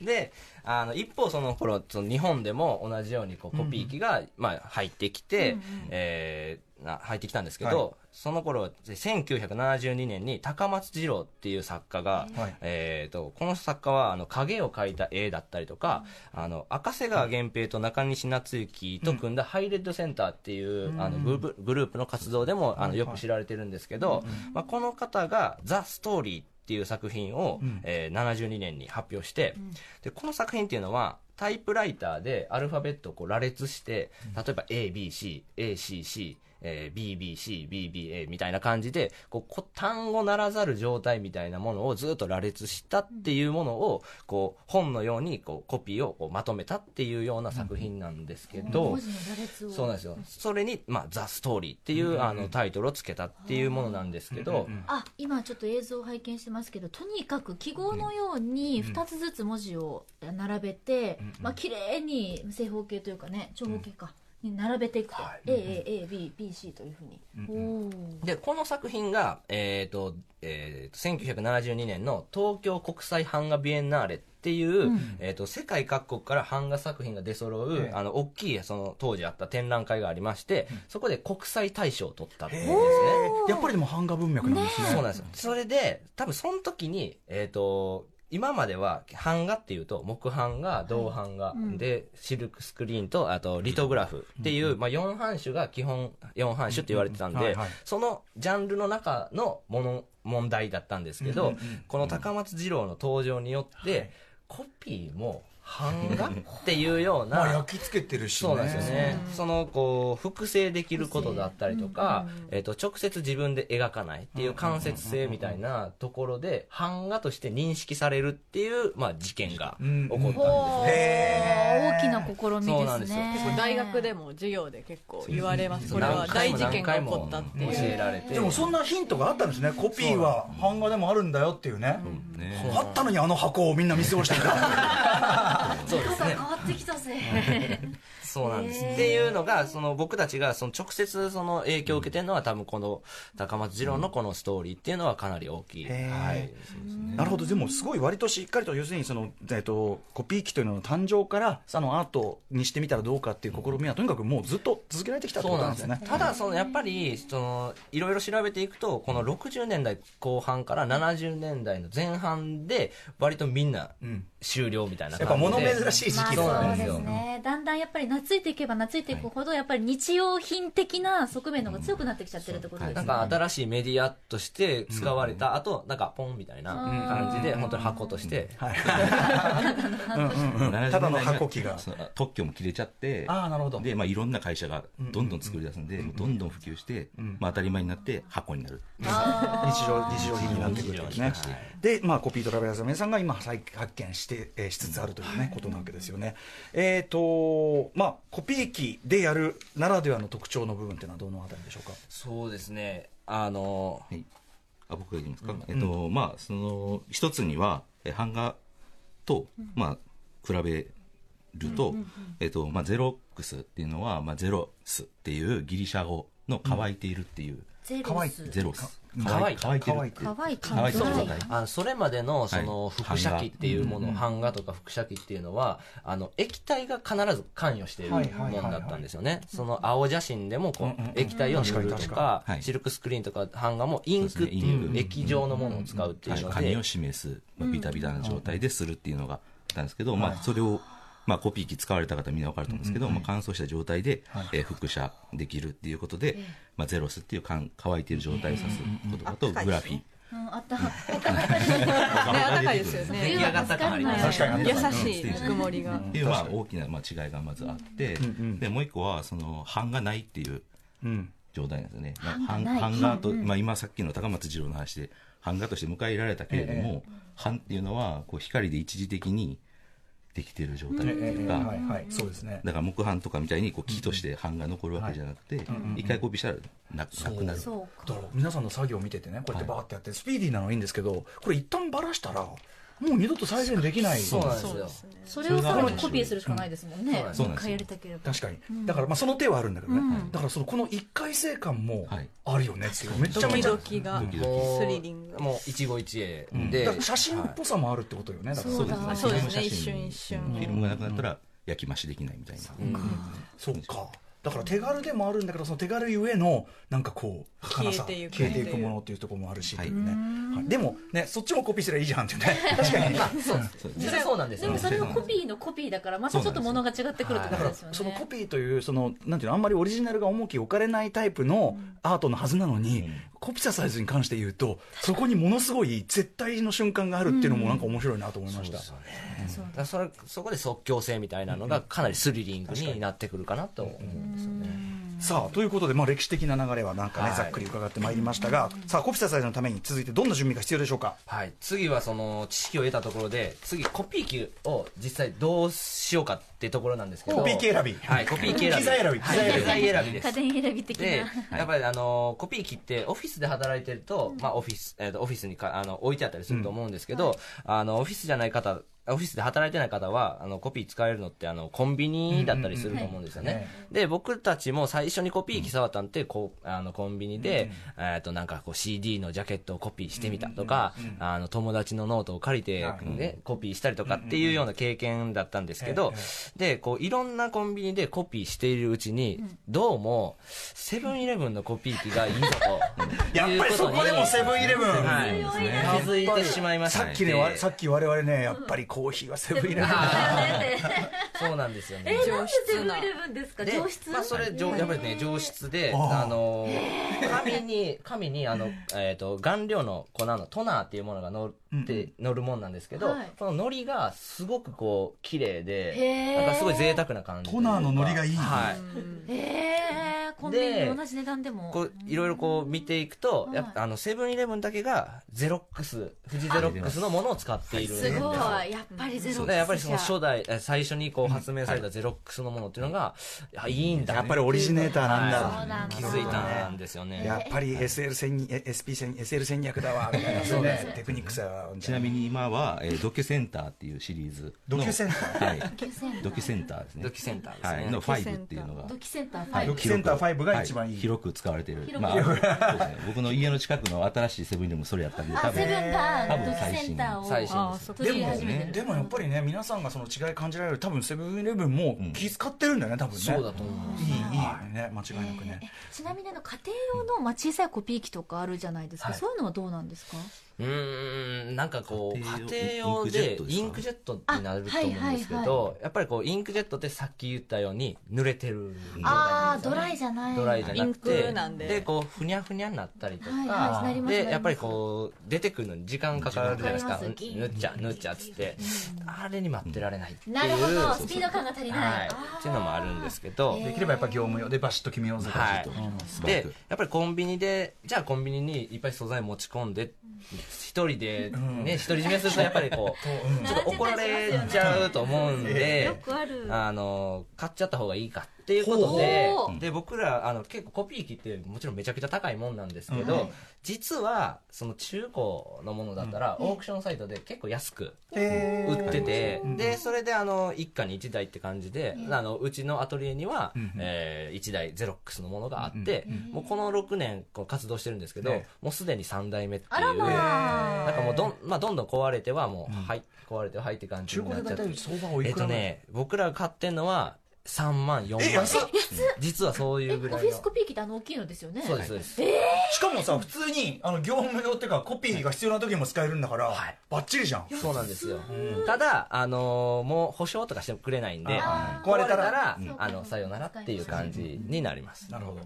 であの一方その頃その日本でも同じようにこうコピー機が、まあ、入ってきて、えーな入ってきたんですけど、はい。その頃1972年に高松次郎っていう作家が、はい。えー、とこの作家はあの影を描いた絵だったりとか、あの赤瀬川源平と中西夏之と組んだハイレッドセンターっていう、あのグループグループの活動でもあのよく知られてるんですけど、まあ、この方が「ザ・ストーリー」っていう作品を、えー72年に発表して、でこの作品っていうのはタイプライターでアルファベットをこう羅列して例えば ABC、ACC、えー BBC、BBA みたいな感じでこうこ単語ならざる状態みたいなものをずっと羅列したっていうものをこう本のようにこうコピーをこうまとめたっていうような作品なんですけど、文字の羅列をそうなん。ですよそれに、まあ、ザ・ストーリーっていう、あのタイトルをつけたっていうものなんですけど、あ今ちょっと映像を拝見してますけどとにかく記号のように2つずつ文字を並べて、まあ綺麗に正方形というかね長方形か、に並べていくと、AAABBC というふうに、おー。でこの作品が、えーとえーと1972年の東京国際版画ビエンナーレっていう、えー、と世界各国から版画作品が出揃う、ええあの大きいその当時あった展覧会がありまして、そこで国際大賞を取ったんですね。やっぱりでも版画文脈なんですね。そうなんです。よ。それで、多分その時に、えっ、と、今までは版画っていうと木版画銅版画、でシルクスクリーンとあとリトグラフっていう、まあ、4版種が基本4版種って言われてたんで、そのジャンルの中のもの問題だったんですけど、この高松二郎の登場によって、コピーも版画？<laughs> っていうような、まあ焼き付けてるしね。そうなんですよね。その、こう、複製できることだったりとか、えっ、と、直接自分で描かないっていう間接性みたいなところで、版画として認識されるっていう、まあ、事件が起こったんですね。大きな試みそうなんですよ。ですね結構大学でも授業で結構言われます。これは大事件が起こったって教いう。えられて。でもそんなヒントがあったんですね。コピーは版画でもあるんだよっていうね。ね。あったのにあの箱をみんな見過ごしていたそうですね変。わってきたぜそうなんです。っていうのが、その僕たちがその直接その影響を受けてるのは多分この高松二郎のこのストーリーっていうのはかなり大きい。はい。なるほどでもすごい割としっかりと要するにその、えっと、コピー機というのの誕生からそのアートにしてみたらどうかっていう試みはとにかくもうずっと続けられてきたってそうことなんんですすねなでね。ただ、そのやっぱり、そのいろいろ調べていくと、この60年代後半から70年代の前半で、割とみんなうん終了みたいなやっぱ。物珍しい時期そうですね。だんだんやっぱり懐いていけば懐いていくほど、やっぱり日用品的な側面の方が強くなってきちゃってるってことですね。なんか新しいメディアとして使われた後、なんかポンみたいな感じで、本当に箱として、ただの箱機が。特許も切れちゃってああなるほど。で、まあ、いろんな会社がどんどん作り出すんで、どんどん普及して、まあ、当たり前になって箱になる。<laughs> 日常日常品になってくるというね、で、まあ、コピートラベラーズの皆さんが今再発見して、えーしつつあるというね、ことなわけですよね。えっ、とまあコピー機でやるならではの特徴の部分っていうのはどのあたりでしょうか？そうですね、あの、はい、あ僕が言いますか、えっとまあその一つにはえ版画と、まあ比べると、えっとまあゼロックスっていうのはまあゼロスっていうギリシャ語の乾いているっていう、乾いス。ゼロス乾いた乾い乾い乾いて乾いてる状態あそれまでのそのはい輻射器っていうもの、版画とか輻射器っていうのはあの液体が必ず関与しているものだったんですよね。その青写真でもこう液体を塗ると確かシルクスクリーンとか版画もインクっていう液状のものを使うっていうので。確かに。を示す、まあ、ビタビタな状態でするっていうのがあったんですけど、まあ、それを、まあ、コピー機使われた方みんな分かると思うんですけど、まあ、乾燥した状態で、えー複写できるっていうことで、まあ、ゼロスっていう乾乾いている状態を指す言葉とうんグラフィー。うん、あった。ね、あったかいですよ出ね来上がった感あります確かに優しいぬくもりが、っていうまあ大きなまあ違いがまずあって、でもう一個はその版がないっていううん。状態なんですよね。版画と、まあ、今さっきの高松二郎の話で版画として迎えられたけれども、版っていうのはこう光で一時的にできている状態ってええいうか、はいはいそうですね。だから木版とかみたいにこう木として版が残るわけじゃなくて、一回コピーしたらななくなる。そうか。だから皆さんの作業を見ててねこうやってバーってやってスピーディーなのはいいんですけどこれ一旦バラしたらもう二度と再現できない。そうなんですよ。それをさらにコピーするしかないですもんね。そうなんやりたければ。確かに、だからまあその手はあるんだけどね、だからそのこの一回生感もはい。あるよねっていう、めちゃめちゃドキが。スリリング。もう一期一会で、写真っぽさもあるってことよね。だからそうですね。一瞬一瞬。フィルムがなくなったら焼き増しできないみたいな。そうかだから手軽でもあるんだけどその手軽ゆえのなんかこう儚さ消えていく消えていくものっていうところもあるし、はいはい。でもねそっちもコピーすればいいじゃんっていうね。<laughs> 確かに。そう実はそうなんですよ。でもそれがコピーのコピーだからまたちょっと物が違ってくるってことだからですよね。そのコピーというそのなんていうのあんまりオリジナルが重き置かれないタイプのアートのはずなのに、コピーサイズに関して言うとそこにものすごい絶対の瞬間があるっていうのもなんか面白いなと思いました、そうだからそれそこで即興性みたいなのがかなりスリリングになってくるかなと思うんですよね。さあということで、まあ、歴史的な流れはなんかね、はい。ざっくり伺ってまいりましたがさあコピーサイズのために続いてどんな準備が必要でしょうか？はい、次はその知識を得たところで次コピー機を実際どうしようかっていうところなんですけどコピー機選び。はいコピー機選び。機材選び。はい機材選び。です家電選び的でな。やっぱりあのコピー機ってオフィスで働いてると、まあ、オフィス、えーとオフィスにかあの置いてあったりすると思うんですけど、あのオフィスじゃない方オフィスで働いてない方はあのコピー使えるのってあのコンビニだったりすると思うんですよね。で僕たちも最初にコピー機触ったんってこうあのコンビニで、えー、となんかこう CD のジャケットをコピーしてみたとか、あの友達のノートを借りて、ねコピーしたりとかっていうような経験だったんですけど、でこういろんなコンビニでコピーしているうちに、どうもセブンイレブンのコピー機がいいぞと。<laughs> やっぱりそこでもセブンイレブン、はい、気づいてしまいましたさっきね、わさっき我々ねやっぱりコーヒーはセブンイレブン。<laughs> そうなんですよね。え、なんでセブンイレブンですか？で上質まあ、それ上やっぱりね上質であの紙に紙にあの、えー、と顔料の粉のトナーっていうものが乗って、乗るもんなんですけど、はい。こののりがすごくこう綺麗へでー。なんかすごい贅沢な感じというかトナーののりがいいはい。えー、コンビニで同じ値段でも。こういろいろこう見ていくと、はいやっぱあのセブンイレブンだけがゼロックス富士ゼロックスのものを使っている。んですすごい。よやっぱりゼロそうねやっぱりその初代え最初にこう発明されたゼロックスのものっていうのが、い。やいいんだ。ねやっぱりオリジネーターなんだ。はい。そうなんだ気づいたんですよね。やっぱり SL 戦 SP 戦 SL 戦略だわみたいな。そうねテクニックさちなみに今は、えードキュセンターっていうシリーズのドキュセンター？はい、ドキュセンター。ですね。ドキュセンターですね。はい、の5っていうのが。ドキセンタード5。キュセンター5が一番いい、広く使われてる。まあ、僕の家の近くの新しいセブンイレブンもそれやったんで多あセンが多分ドッグセンターを最新。でもでもやっぱりね皆さんがその違い感じられる。多分セブンイレブンも気遣ってるんだよね多分ね。そうだと思います。いいいい。ね間違いなくね、ちなみにあの家庭用の、まあ、小さいコピー機とかあるじゃないですか、はい。そういうのはどうなんですか？うーんなんかこう家庭用でイインクジェットになると思うんですけあはいどやっぱりこうインクジェットってさっき言ったように濡れてるあなんですよね。あドライじゃないドライじゃなくてで。でこうふにゃふにゃになったりとか、でやっぱりこう出てくるのに時間かかるじゃないですか。ぬっちゃぬっちゃっつって、あれに待ってられないっていう。なるほどスピード感が足りない、っていうのもあるんですけど、できればやっぱ業務用でバシッと決めようぜはい。と、でやっぱりコンビニでじゃあコンビニにいっぱい素材持ち込んで Yes. 一人でね独り占めするとやっぱりこう <laughs> ちょっと怒られちゃうと思うんであの買っちゃった方がいいかっていうことでで僕らあの結構コピー機ってもちろんめちゃくちゃ高いもんなんですけど、はい実はその中古のものだったら、オークションサイトで結構安く売ってて、でそれであの一家に1台って感じで、あのうちのアトリエには、うんえ1台ゼロックスのものがあって、もうこの6年こう活動してるんですけど、ね。もうすでに3台目っていうなんかもうどん,、まあ、どんどん壊れてはもう、はい壊れてははいって感じ中になっちゃって。古で大体相場おいえっくらぐらいとね僕らが買ってんのは3万4万。実はそういえうぐらいの。オフィスコピー機ってあの大きいのですよね。そうですそうです、しかもさ普通にあの業務用っていうかコピーが必要な時も使えるんだから、はい。バッチリじゃん。そうなんですよ、ただ、あのーもう保証とかしてくれないんで壊れた壊れたららあのさよならっていう感じになります、なるほど。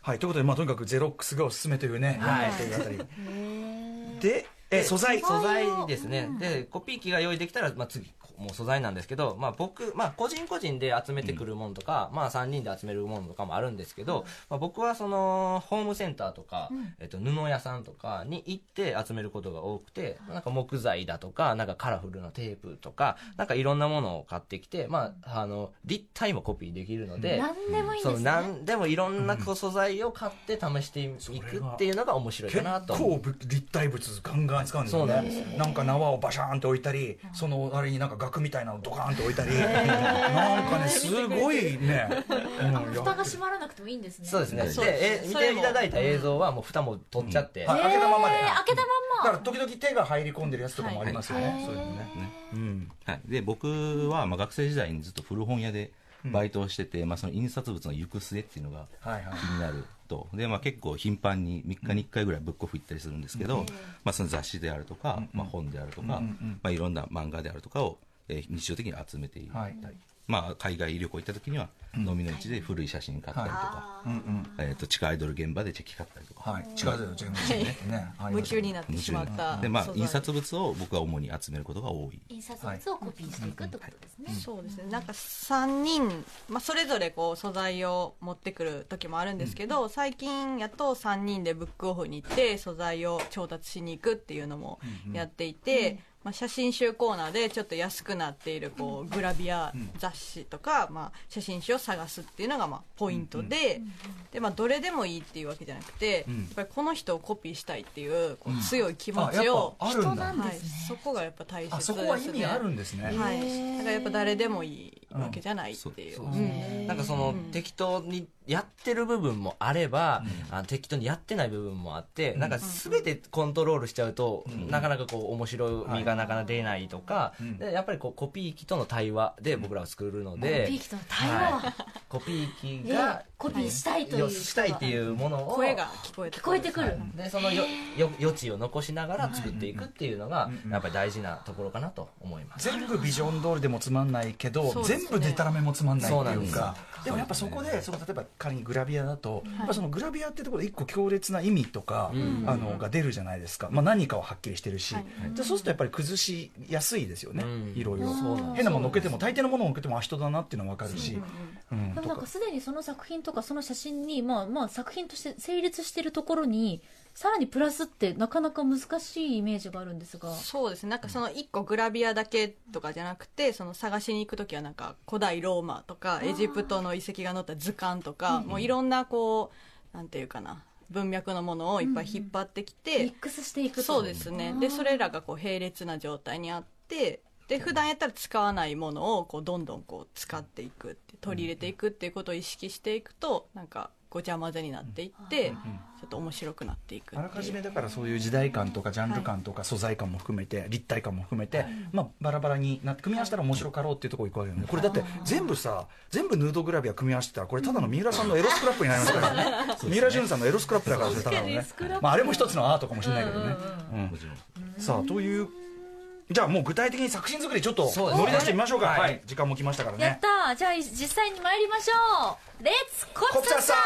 はい。ということで、まあ、とにかくゼロックスがおすすめというね、はい。というあたり。<laughs> でえ素材素材ですね。でコピー機が用意できたら、まあ、次もう素材なんですけど、まあ、僕、まあ、個人個人で集めてくるものとか、まあ、3人で集めるものとかもあるんですけど、まあ、僕はそのホームセンターとか、えっと、布屋さんとかに行って集めることが多くてなんか木材だとかなんかカラフルなテープとかなんかいろんなものを買ってきて、まあ、あの立体もコピーできるので。何でもいいんですね。何でもいろんな素材を買って試していくっていうのが面白いか結なと。思う構ぶ立体物ガンガン使うんですよそうなんねですなんか縄をバシャーンって置いたりそのあれになんか額みたいなのドカーンって置いたり。なんかねすごいね、蓋が閉まらなくてもいいんですね。そうですね。そうで、え見ていただいた映像はもう蓋も取っちゃって、はい開けたまま。でえー開けたまんま。だから時々手が入り込んでるやつとかもありますよね、はいそういうのね、うん、はい、で僕はまあ学生時代にずっと古本屋でバイトをしてて、まあ、その印刷物の行く末っていうのがはいはい。気になると。で、まあ、結構頻繁に3日に1回ぐらいブックオフ行ったりするんですけど、まあ、その雑誌であるとか、まあ、本であるとか、まあ、いろんな漫画であるとかを、えー日常的に集めていったり、はい。まあ、海外旅行行った時には飲みの市で古い写真買ったりとか、うんうん。えー、と地下アイドル現場でチェキ買ったりとか。はい。力強い全部ねね。あります夢中になってしまったでまあ印刷物を僕は主に集めることが多い。印刷物をコピーしていくってことですね、そうですね。なんか3人、まあ、それぞれこう素材を持ってくる時もあるんですけど、最近やっと3人でブックオフに行って素材を調達しに行くっていうのもやっていて、まあ、写真集コーナーでちょっと安くなっているこうグラビア雑誌とか、まあ、写真集を探すっていうのがまあポイントで,、でまあ、どれでもいいっていうわけじゃなくて、やっぱりこの人をコピーしたいっていうこう強い気持ちを、はいですね、そこがやっぱ大切ですね。あそこは意味あるんですね、はい、だからやっぱ誰でもいいわけじゃないっていう。なんかその、適当にやってる部分もあれば、あの適当にやってない部分もあって、なんか全てコントロールしちゃうと、なかなかこう面白みがなかなか出ないとか、でやっぱりこうコピー機との対話で僕らは作るので、コピー機との対話。はい。コピー機でがコピーしたいというしたいっていうものを声が聞こえて聞こえてくる、でそのよよ余地を残しながら作っていくっていうのがやっぱり大事なところかなと思います。全部ビジョン通りでもつまんないけど、そうですね全部デタラメもつまんないってそうなんですいうかでもやっぱそこでその例えば仮にグラビアだと、やっぱそのグラビアってところで一個強烈な意味とか、あのが出るじゃないですか、まあ、何かははっきりしてるし、でそうするとやっぱり崩しやすいですよね、うん。いろいろ。変なもの乗っけても大抵のものを乗っけてもあ人だなっていうのは分かるし、うんでもなんかすでにその作品とかその写真に、まあ、まあ作品として成立してるところにさらにプラスってなかなか難しいイメージがあるんですが。そうですね。なんかその一個グラビアだけとかじゃなくてその探しに行く時はなんか古代ローマとかエジプトの遺跡が載った図鑑とかもういろんなこうなんていうかな文脈のものをいっぱい引っ張ってきミてックスしていくと。そうですね。でそれらがこう並列な状態にあってで普段やったら使わないものをこうどんどんこう使っていくって取り入れていくっていうことを意識していくとなんかごちゃ混ぜになっていって、ちょっと面白くなっていくあらかじめだからそういう時代感とかジャンル感とか素材感も含めて立体感も含めて、まあ、バラバラになって組み合わせたら面白かろうっていうところ行くわけよね。これだって全部さ全部ヌードグラビア組み合わせてたらこれただの三浦さんのエロスクラップになりますからね。三浦淳さんのエロスクラップだからそれただのね。まあ、あれも一つのアートかもしれないけどね、うんもちろんさあというじゃあもう具体的に作品作りちょっと乗り出してみましょうか、はい。はい、時間も来ましたからやっねたーじゃあ実際に参りましょう。レッツココプチャサイ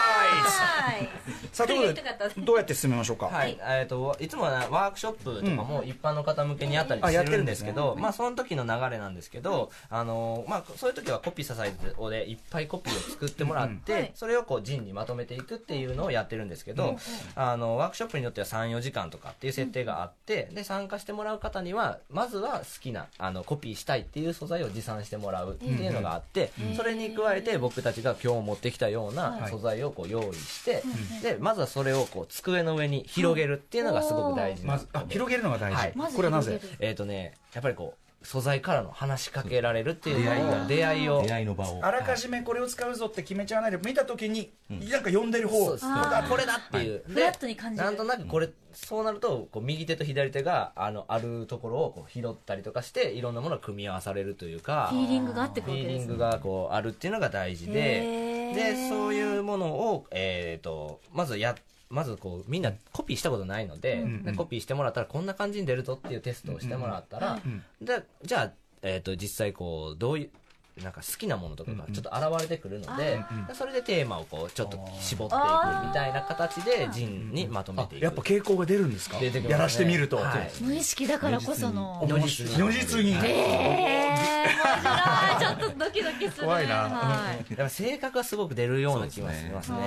さあということでどうやって進めましょうか、はい、えっといつもはねワークショップとかも一般の方向けにあったりあやするってるんですね。んですけど、まあその時の流れなんですけど、あのまあそういう時はコピーササイズをでいっぱいコピーを作ってもらって、うんはい。それをこう陣にまとめていくっていうのをやってるんですけど、あのワークショップによっては34時間とかっていう設定があって、で参加してもらう方にはまずは好きなあのコピーしたいっていう素材を持参してもらうっていうのがあって、それに加えて僕たちが今日持ってきたような素材をこう用意して、でまずはそれをこう机の上に広げるっていうのがすごく大事なま広げるのが大事、これはなぜ？えっ、とねやっぱりこう素材からの話しかけられるっていうのを出会いを。出会いの場を。あらかじめこれを使うぞって決めちゃわないで見た時に、なんか読んでる方。そうです。あー。これだっていう、フラットに感じる。なんとなくこれそうなるとこう右手と左手があのあるところをこう拾ったりとかしていろんなものが組み合わされるというかフィーリングがあってくフィーリングがこうあるっていうのが大事へでー。でそういうものを、えー、とまずやまずこうみんなコピーしたことないので,、でコピーしてもらったらこんな感じに出るぞっていうテストをしてもらったら、でじゃあ、えー、と実際こうどういうなんか好きなものとかがちょっと現れてくるので、でそれでテーマをこうちょっと絞っていくみたいな形で陣にまとめていく。やっぱ傾向が出るんですか？ね。やらしてみると、はい。無意識だからこその。如実に如実に、えー、ちょっとドキドキする。怖いな。はい。やっぱ性格がすごく出るような気がしますね。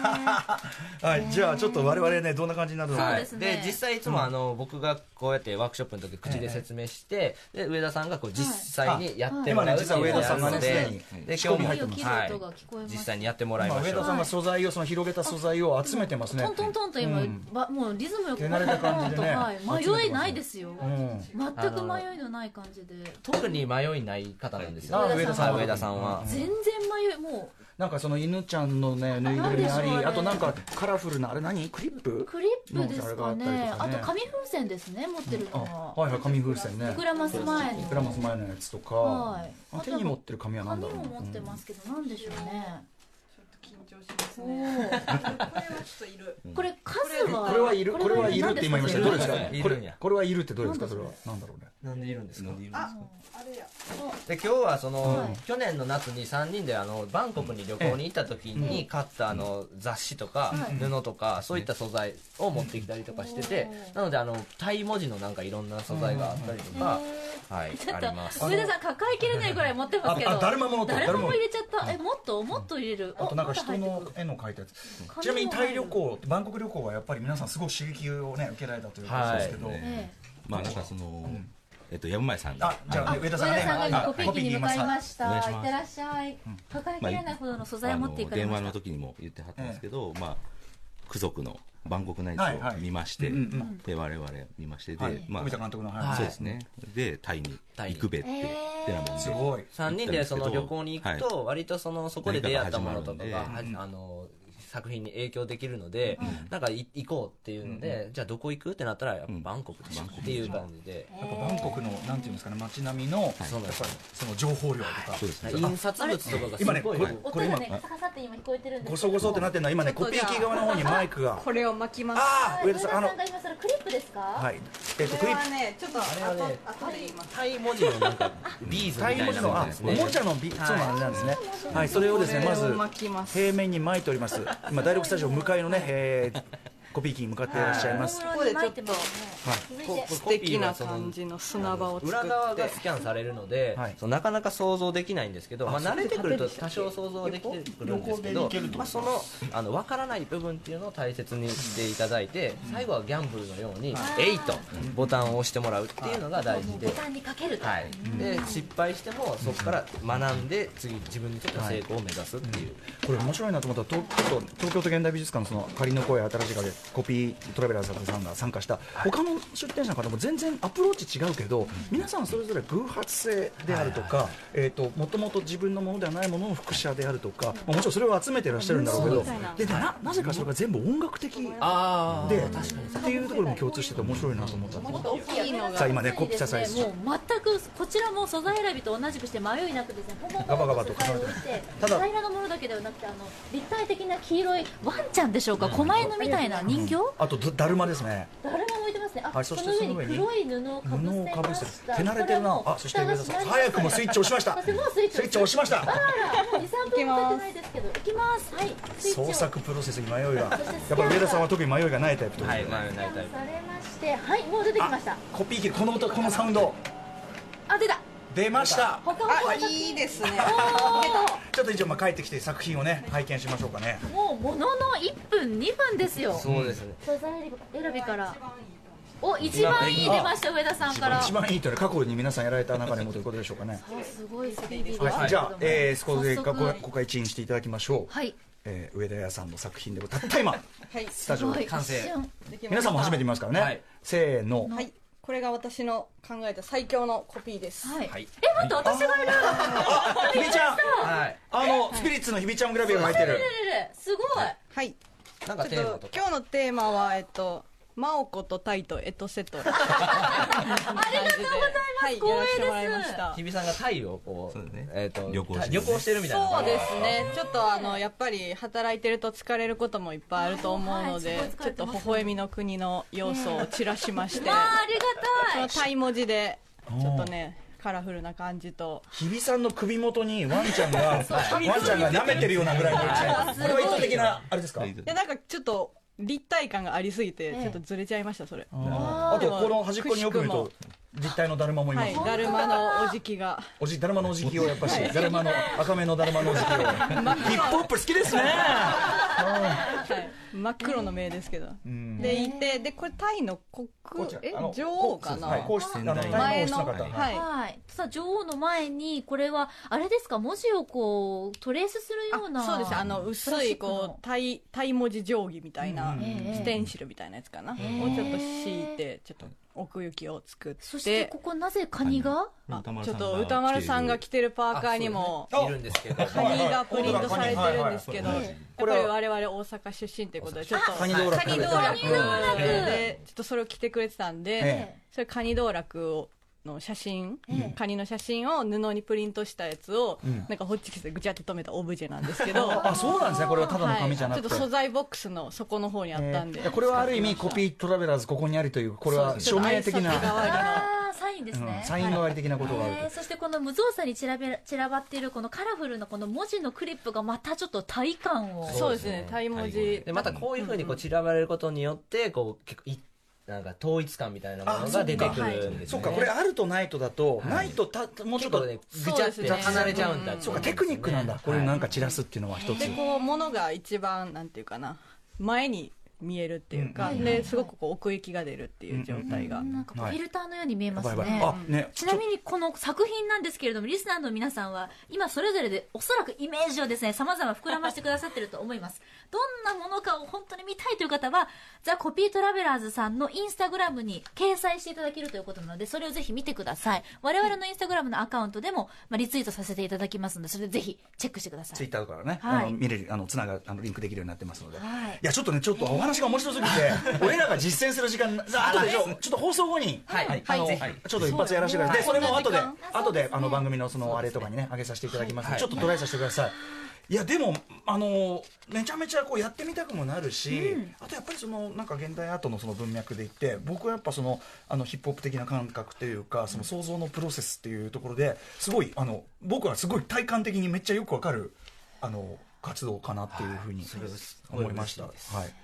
<laughs> はい、じゃあちょっと我々ねどんな感じになるのか、そうですね。で実際いつもあの、僕がこうやってワークショップの時口で説明して、で上田さんがこう実際にやってもらうっていは上田さんがねで、今日も入ってます。木の音が聞こえます実際にやってもらい今ましょう。上田さんが素材をその広げた素材を集めてますね、トントントンと今、うん。ばもうリズムよく手慣れた感じでね。はい、集めてます迷いないですよ、うん。全く迷いのない感じで。特に迷いない方なんですよ。あ上田さんは。はい上田さんは。全然迷いもなんかその犬ちゃんのねぬいぐるみありなんでしょうあとなんかカラフルなあれ何？クリップ？うクリップですかね。ね。あと紙風船ですね持ってるあのは。はいはい紙風船ね。膨らます前に。膨らます前のやつとか、はい。あ手に持ってる紙は何紙だろうも持ってますけど、なんでしょうね。ちょっと緊張しますおね。ー <laughs> これはちょっといる。これ数はこれはいる？これはいるって今言いました。どれですか？こいるんや。れこれはいるってどれですか？それは。なんだろうねなんでいるんですか？ああれや。で今日はその、はい。去年の夏に3人であのバンコクに旅行に行った時に買ったあの雑誌とかはい。布とかそういった素材を持ってきたりとかしててなのであのタイ文字のなんかいろんな素材があったりとか、はいちょっとあります。上田さん抱えきれないぐらい持ってますけど。だるまも。入れちゃった。えもっと？もっと入れる？あとなんかお人の絵の描いたやつ。紙ちなみにタイ旅行バンコク旅行はやっぱり皆さんすごく刺激をね受けられたということですけど、はい。えまあなんかその、えっと山前さんがあじゃあ、上田えさんがね。上田さんが今あコピー機に向かいました。い。ってらっしゃい。抱えきれないほどの素材を持っていかれ電ました。話の時にも言ってはったんですけど、まあク族のバンコクナイツはいはい。を見まして、で我々見ましてで、はい。まあ監督のそうですね。でタイに行くべってすごい。3人でその旅行に行くはい。と割とそのそこで出会ったものとかがあの作品に影響できるので、なんかい行こうっていうので、じゃあどこ行くってなったらやっぱバンコクでしょ。っていう感じで、やっぱバンコクのなんていうんですかね街並みの、やっぱりその情報量とか、印刷物とかがす今ねごい、これ音がねカサカサって今聞こえてるんですごそごそってなってるのは今ねコピー機側の方にマイクが。これを巻きます。ああ上田さんあのが今それクリップですか？はい。えっ、とこれクリッはねちょっとれはね後後で言います。タイ文字のなんかビーズみタたいなイ文字のあおもちゃのビそうなんなんですね。はいそれをですねまず平面に巻いております今第6スタジオ向かいのね、えーコピー機に向かっていらっしゃいます、ここでちょっと続い素敵な感じの砂場を作って裏側がスキャンされるので、はいそうなかなか想像できないんですけど、まあ、慣れてくると多少想像はできてくるんですけど、まあ、そのあの分からない部分っていうのを大切にしていただいて最後はギャンブルのように「えい!」とボタンを押してもらうっていうのが大事でボ。タンにかけると、はい、で失敗してもそこから学んで次自分にとっての成功を目指すっていう、これ面白いなと思ったら東京都東京都現代美術館のその仮の声新しい影コピートラベラーズさんが参加した他のの出展者の方も全然アプローチ違うけど、皆さんそれぞれ偶発性であるとか、えっ、ともともと自分のものではないものの複写であるとか、まあもちろんそれを集めてらっしゃるんだろうけど、でななぜかそれが全部音楽的であっていうところも共通してて面白いなと思ったさあ今ねコピチャサイズもう全くこちらも素材選びと同じくして迷いなくですねポンポンポンガバガバと素材を置いてただ平らなものだけではなくてあの立体的な黄色いワンちゃんでしょうか狛犬みたいな人形？あとだだるまですね。だるまも置いてますね。あ、はいそしてその上に黒い布をかぶせ布をかぶせてました手慣れてるな。あそして上田さん早くもスイッチ押しました。もうスイッチ押しました。あらもう23分経ってないですけど。行きます。はい創作プロセスに迷いがやっぱり上田さんは特に迷いがないタイプはいまあないタイプ。されまして。はいもう出てきました。コピー機この音このサウンド。あ出た出ました。あいいですね。ちょっと一応まあ帰ってきて作品をね拝見しましょうかね。もうものの1分2分ですよ。そうですね。素材選びから。お一番いい出ました上田さんから。一番いいというのは過去に皆さんやられた中でもということでしょうかね。<laughs> あすごいスピーディーはい、じゃあ、えー、そこで早速。ごご開陳していただきましょう、はい。えー上田屋さんの作品でたった今はい。スタジオで。完成。皆さんも初めて見ますからね、はい。せーの。はいこれが私の考えた最強のコピーです。はい、はい。え待って私がいるひびちゃん。はい。あのスピリッツのひびちゃんグラビアが入ってる。すごい。はい。なんかちょっとテーマとか今日のテーマはえっと真央子とタイとエトセト <laughs> ありがとうございます。はいやらせてもらいました。日比さんがタイをこうそうですね。えっと旅行してる。旅行してるみたいな。そうですね。ちょっとあのやっぱり働いてると疲れることもいっぱいあると思うので、ちょっと微笑みの国の要素を散らしまして、まあありそのがたい。タイ文字でちょっとねカラフルな感じと。日比さんの首元にワンちゃんがワンちゃんが舐めてるようなぐらいのこれは意図的なあれですか？でなんかちょっと立体感がありすぎてええ。ちょっとずれちゃいましたそれ。あとこの端っこによく見ると立体のだるまもいます、はい。だるまのおじきが。おじだるまのおじきをやっぱしだるまの赤目のだるまのおじきを。<laughs> ヒップホップ好きですね。はい真っ黒の目ですけど。ん。でいてでこれタイの国え女王かなはい、皇室あの前のはい。はい。さあ女王の前にこれはあれですか文字をこうトレースするようなあそうです。あの薄いこうタイタイ文字定規みたいなステンシルみたいなやつかな。をちえょっと敷いてちょっと奥行きを作って。そしてここなぜカニが？ちょっと歌丸さんが着てるパーカーにもあいる。んですけどカニがプリントされてるんですけどはいやっこれはぱり我々大阪出身ということでちょっとカニ道楽。でちょっとそれを着てくれてたんでえ。それカニ道楽をの写真、ええカニの写真を布にプリントしたやつを、ん。なんかホッチキスでぐちゃって留めたオブジェなんですけど。<laughs> あそうなんですね。これはただの紙じゃなくて、はい、ちょっと素材ボックスの底の方にあったんで、えーこれはある意味コピートラベラーズここにありというこれは署名的な、サインですね、うんサイン代わり的なことがあるとえーそしてこの無造作に散らべ散らばっているこのカラフルなこの文字のクリップがまたちょっと体感をそうですねタイ文字でまたこういうふうにこう散らばれることによってこう結構いなんか統一感みたいなものが出てくるんですね。そうか。これあるとないとだと、ない。とたもうちょっと、ぐちゃって離れちゃうんだそうかテクニックなんだ、これなんか散らすっていうのは一つ、でこう物が一番なんていうかな。前に見えるっていうか、ですごくこう奥行きが出るっていう状態が、なんかフィルターのように見えますね、ちなみにこの作品なん。ですけれどもリスナーの皆さんは今それぞれでおそらくイメージをですね様々膨らましてくださってると思いますどんなものかを本当に見たいという方はザ・コピートラベラーズさんのインスタグラムに掲載していただけるということなのでそれをぜひ見てください。我々のインスタグラムのアカウントでも、まあ、リツイートさせていただきますのでそれでぜひチェックしてください。ツイッターからね、はい。あの見れるあのつながあのリンクできるようになってますので、はい。やちょっとねちょっとお話が面白すぎて <laughs> 俺らが実践する時間あとでちょちょっと放送後に、はい。あのぜひ。ちょっと一発やらせてください。でそれも後で後であの番組のそのあれとかにね上げさせていただきます。ので、はい。ちょっとトライさせてくださいいやでもあのめちゃめちゃこうやってみたくもなるし、あとやっぱりそのなんか現代アートのその文脈で言って僕はやっぱそのあのヒップホップ的な感覚というかその想像のプロセスっていうところですごいあの僕はすごい体感的にめっちゃよくわかるあの活動かなっていうふうに。それはす。ごい思いました、はい。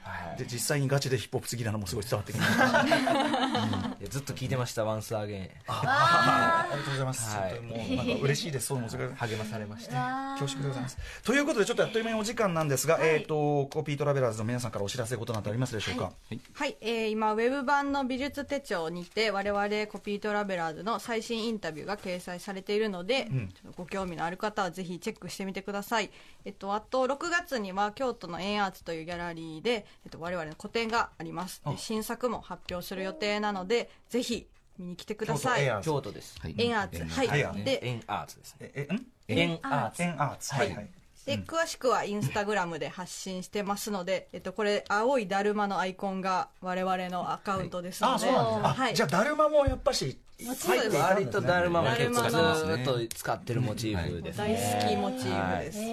はい。で実際にガチでヒップホップ好きなのもすごい伝わってきました。いやずっと聞いてました「ワンスアゲン。ありがとうございます、もうなんか嬉しいです。そうもそれが励まされました恐縮でございます。ということでちょっとやっという間にお時間なんですが、えっ、とコピートラベラーズの皆さんからお知らせことなんてありますでしょうか、はい、えー今ウェブ版の美術手帳にて我々コピートラベラーズの最新インタビューが掲載されているので、ちょっとご興味のある方はぜひチェックしてみてください。えっとあと6月には京都のエンアーツというギャラリーで、えっと、我々の個展があります。で新作も発表する予定なのでぜひ見に来てください。京都です。はい。エンアーツ。はい。でエンアーツ。ですね。ええん？エンアーツ。エンアーツ。はい。はい。で詳しくはインスタグラムで発信してますので、えっと、これ青いだるまのアイコンが我々のアカウントですので、はい。じゃあだるまもやっぱし入って割とですね。だるまも結構ずだるまのーっと使ってるモチーフです大ね好きモチーフです、は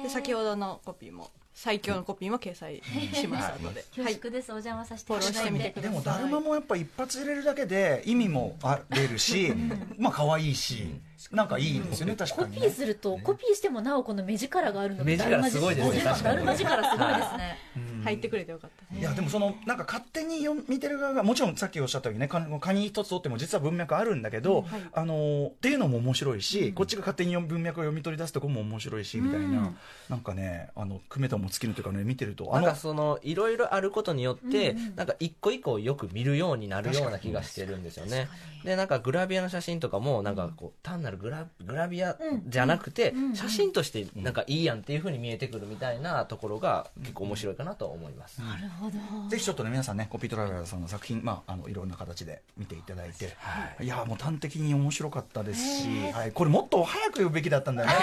い、で先ほどのコピーも最強のコピーも掲載しますので、恐縮です、お邪魔させていただいて。でもだるまもやっぱ一発入れるだけで意味もあ出るしまあ可愛いしなんかいいですよね。確かコにね。ピーするとコピーしてもなおこの目力があるの目力すごいですね。だるま力すごいですね入ってくれてよかったいやでもそのなんか勝手に読見てる側がもちろんさっきおっしゃったようにねカカニ一つ取っても実は文脈あるんだけど、はい。あのーっていうのも面白いし、こっちが勝手に文脈を読み取り出すとこも面白いしみたいな、なんかねあの組めたも尽きるというかね見てるとあのなんかそのいろいろあることによって、なんか一個一個よく見るようになるような気がしてるんですよね。でなんかグラビアの写真とかもなんかこう単なるグラグラビアじゃなくて、写真としてなんかいいやんっていうふうに見えてくるみたいなところが結構面白いかなと思います。なるほど。ぜひちょっとね皆さんねコピートラベラーさんの作品、まあ、あのいろんな形で見ていただいて、い、やもう端的に面白かったですし、はい、これもっと早く言うべきだったんだよね、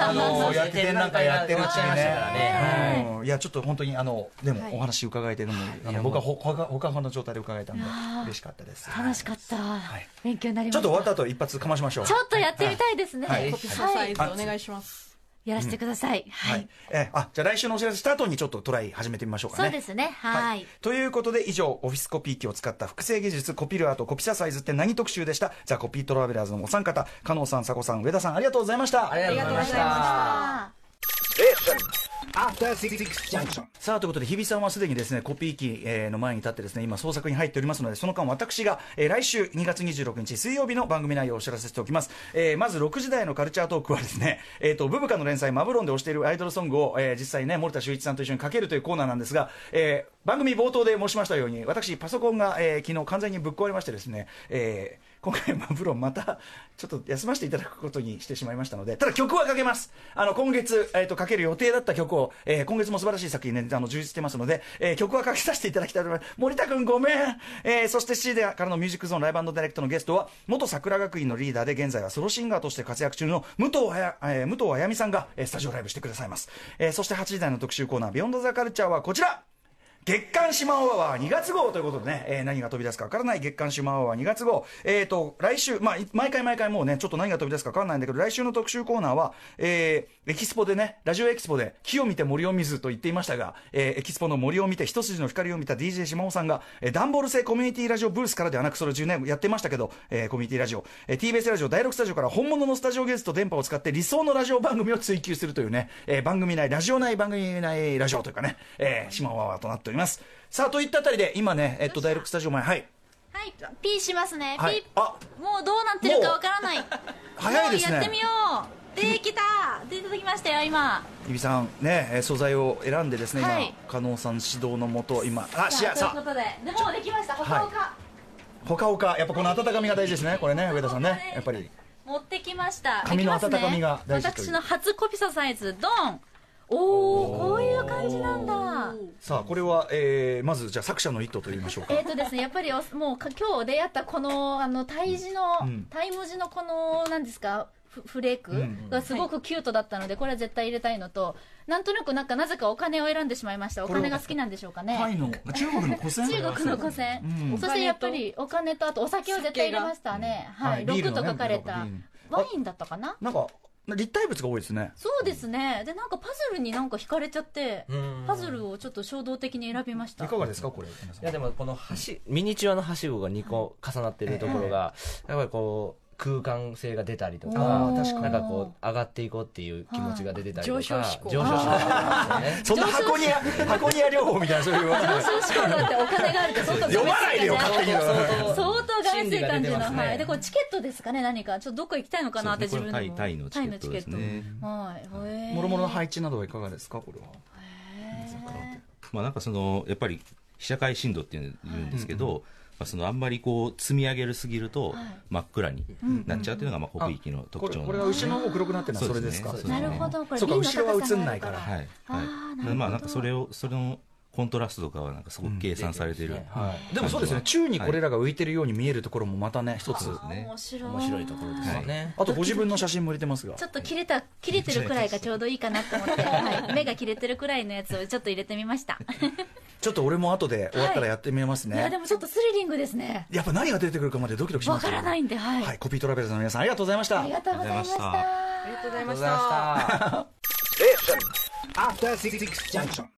あのやっててなんかやってるうちにね、うんい。やちょっと本当にあのでもお話伺えてるのも、あの僕はほほかほかの状態で伺えたんで嬉しかったです。楽しかった、い。勉強になりまちょっと終わった後一発かましましょう。ちょっとやってみたいですね、はい。コピーサイズお願いしますやらせてください、は、はい。い、えあじゃあ来週のお知らせした後にちょっとトライ始めてみましょうかね。そうですね。はい。ということで以上オフィスコピー機を使った複製技術コピルアートコピササイズって何特集でした？ザ・コピートラベラーズのお三方。加納さん佐古さん上田さんありがとうございました。ありがとうございました。あ After Six Junction. さあということで日比さんはすでにですねコピー機、えーの前に立ってですね今創作に入っておりますのでその間私が、えー来週2月26日水曜日の番組内容をお知らせしておきます、えーまず6時台のカルチャートークはですね、<laughs> えー、とブブカの連載マブロンで推しているアイドルソングを、えー実際ね森田修一さんと一緒にかけるというコーナーなんですが、えー番組冒頭で申しましたように私パソコンが、えー昨日完全にぶっ壊れましてですね、えー今回マブロンまたちょっと休ませていただくことにしてしまいましたのでただ曲はかけます。あの今月、えー、とかける予定だった曲を、えー今月も素晴らしい作品ねあの充実してますので、えー曲はかけさせていただきたいと思います。森田君ごめん、えーそして7時からのミュージックゾーンライブダイレクトのゲストは元桜学院のリーダーで現在はソロシンガーとして活躍中の武藤あや、えー武藤あやみさんが、えースタジオライブしてくださいます、えーそして8時台の特集コーナービヨンドザカルチャーはこちら。月刊シマオアワー2月号ということでね、えー何が飛び出すかわからない月刊シマオアワー2月号。えっ、と、来週、まあ、毎回毎回もうね、ちょっと何が飛び出すかわからないんだけど、来週の特集コーナーは、えーエキスポでね、ラジオエキスポで、木を見て森を見ずと言っていましたが、えーエキスポの森を見て一筋の光を見た DJ シマオさんが、えー、ダンボール製コミュニティラジオブースからではなく、それ10年やってましたけど、えーコミュニティラジオ、えー TBS ラジオ第6スタジオから本物のスタジオ技術と電波を使って理想のラジオ番組を追求するというね、えー番組内、ラジオ内番組内ラジオというかね、えー、シマオワーとなっております。さあ、といったあたりで、今ね、えっと、第6スタジオ前、はい。はいピーしますね、はい。ピ。あ、ーもうどうなってるかわからない。早いですね。やってみよう。<laughs> できた。出てきましたよ今。日比さんね、えー素材を選んでですね、はい。今、加納さん指導のもと、今、あ、しや、さということで。でもうできました。ほかほか、ほかほか、やっぱこの温かみが大事ですね、これね、上田さんね、やっぱり。持ってきました。紙の温かみが大事という。私の初コピササイズドンおおこういう感じなんだ。さあ、これは、えーまず、じゃあ作者の意図と言いましょうか。え。っ、とですねやっぱりおもうか今日出会ったこのあのタイ字の、うん。タイ文字のこのなんですかフフレークん。がすごくキュートだったのでこれは絶対入れたいのとなんとなくなんかなぜかお金を選んでしまいました。お金が好きなんでしょうかね。中国の古銭 <laughs> 中国の古銭、うん。そしてやっぱりお金とあとお酒を絶対入れましたね、はい、6はい。ビールのねと書かれたうんワインだったかな？なんか、立体物が多いですね。そうですね。でなんかパズルになんか惹かれちゃってうん。パズルをちょっと衝動的に選びました。いかがですか、これ。いやでもこの橋ミニチュアのはしごが2個重なってるところが、やっぱりこう空間性が出たりとかなんかこう上がっていこうっていう気持ちが出てたりとか上昇志向。上昇志向。そんな箱庭、箱庭療法みたいな、そういう。上昇志向だってお金があると相当 <laughs> 読まないでよ、勝手に。相当がめつい感じの、はい、でこれチケットですかね何か。ちょっとどこ行きたいのかなって自分でもこれタイのチケット。ですね。はい。もろもろの配置などはいかがですか、これは。まあなんかそのやっぱり被写界深度っていうんですけど、あそのあんまりこう積み上げるすぎると真っ暗になっちゃうっていうのがまあコピー機のこ特徴なん。れこれは後ろの方黒くなってるのはそれですか？なるほど。これそうか後ろは映んないから。はい。あーなるほど。はいまあなんかそれをそれのコントラストとかはなんかすごく計算されてる、はい、でもそうですね。宙にこれらが浮いてるように見えるところもまたね一つ、ね面白い。面白いところですよね。あとご自分の写真も入れてますが。ちょっと切れた切れてるくらいがちょうどいいかなと思って、はい、目が切れてるくらいのやつをちょっと入れてみました。<laughs> ちょっと俺も後で終わったらやってみますね、い。やでもちょっとスリリングですね。やっぱ何が出てくるかまでドキドキしますよ。わからないんではい、はい、コピートラベルズの皆さんありがとうございました。ありがとうございました。ありがとうございました. <laughs> <laughs> After Six Junction.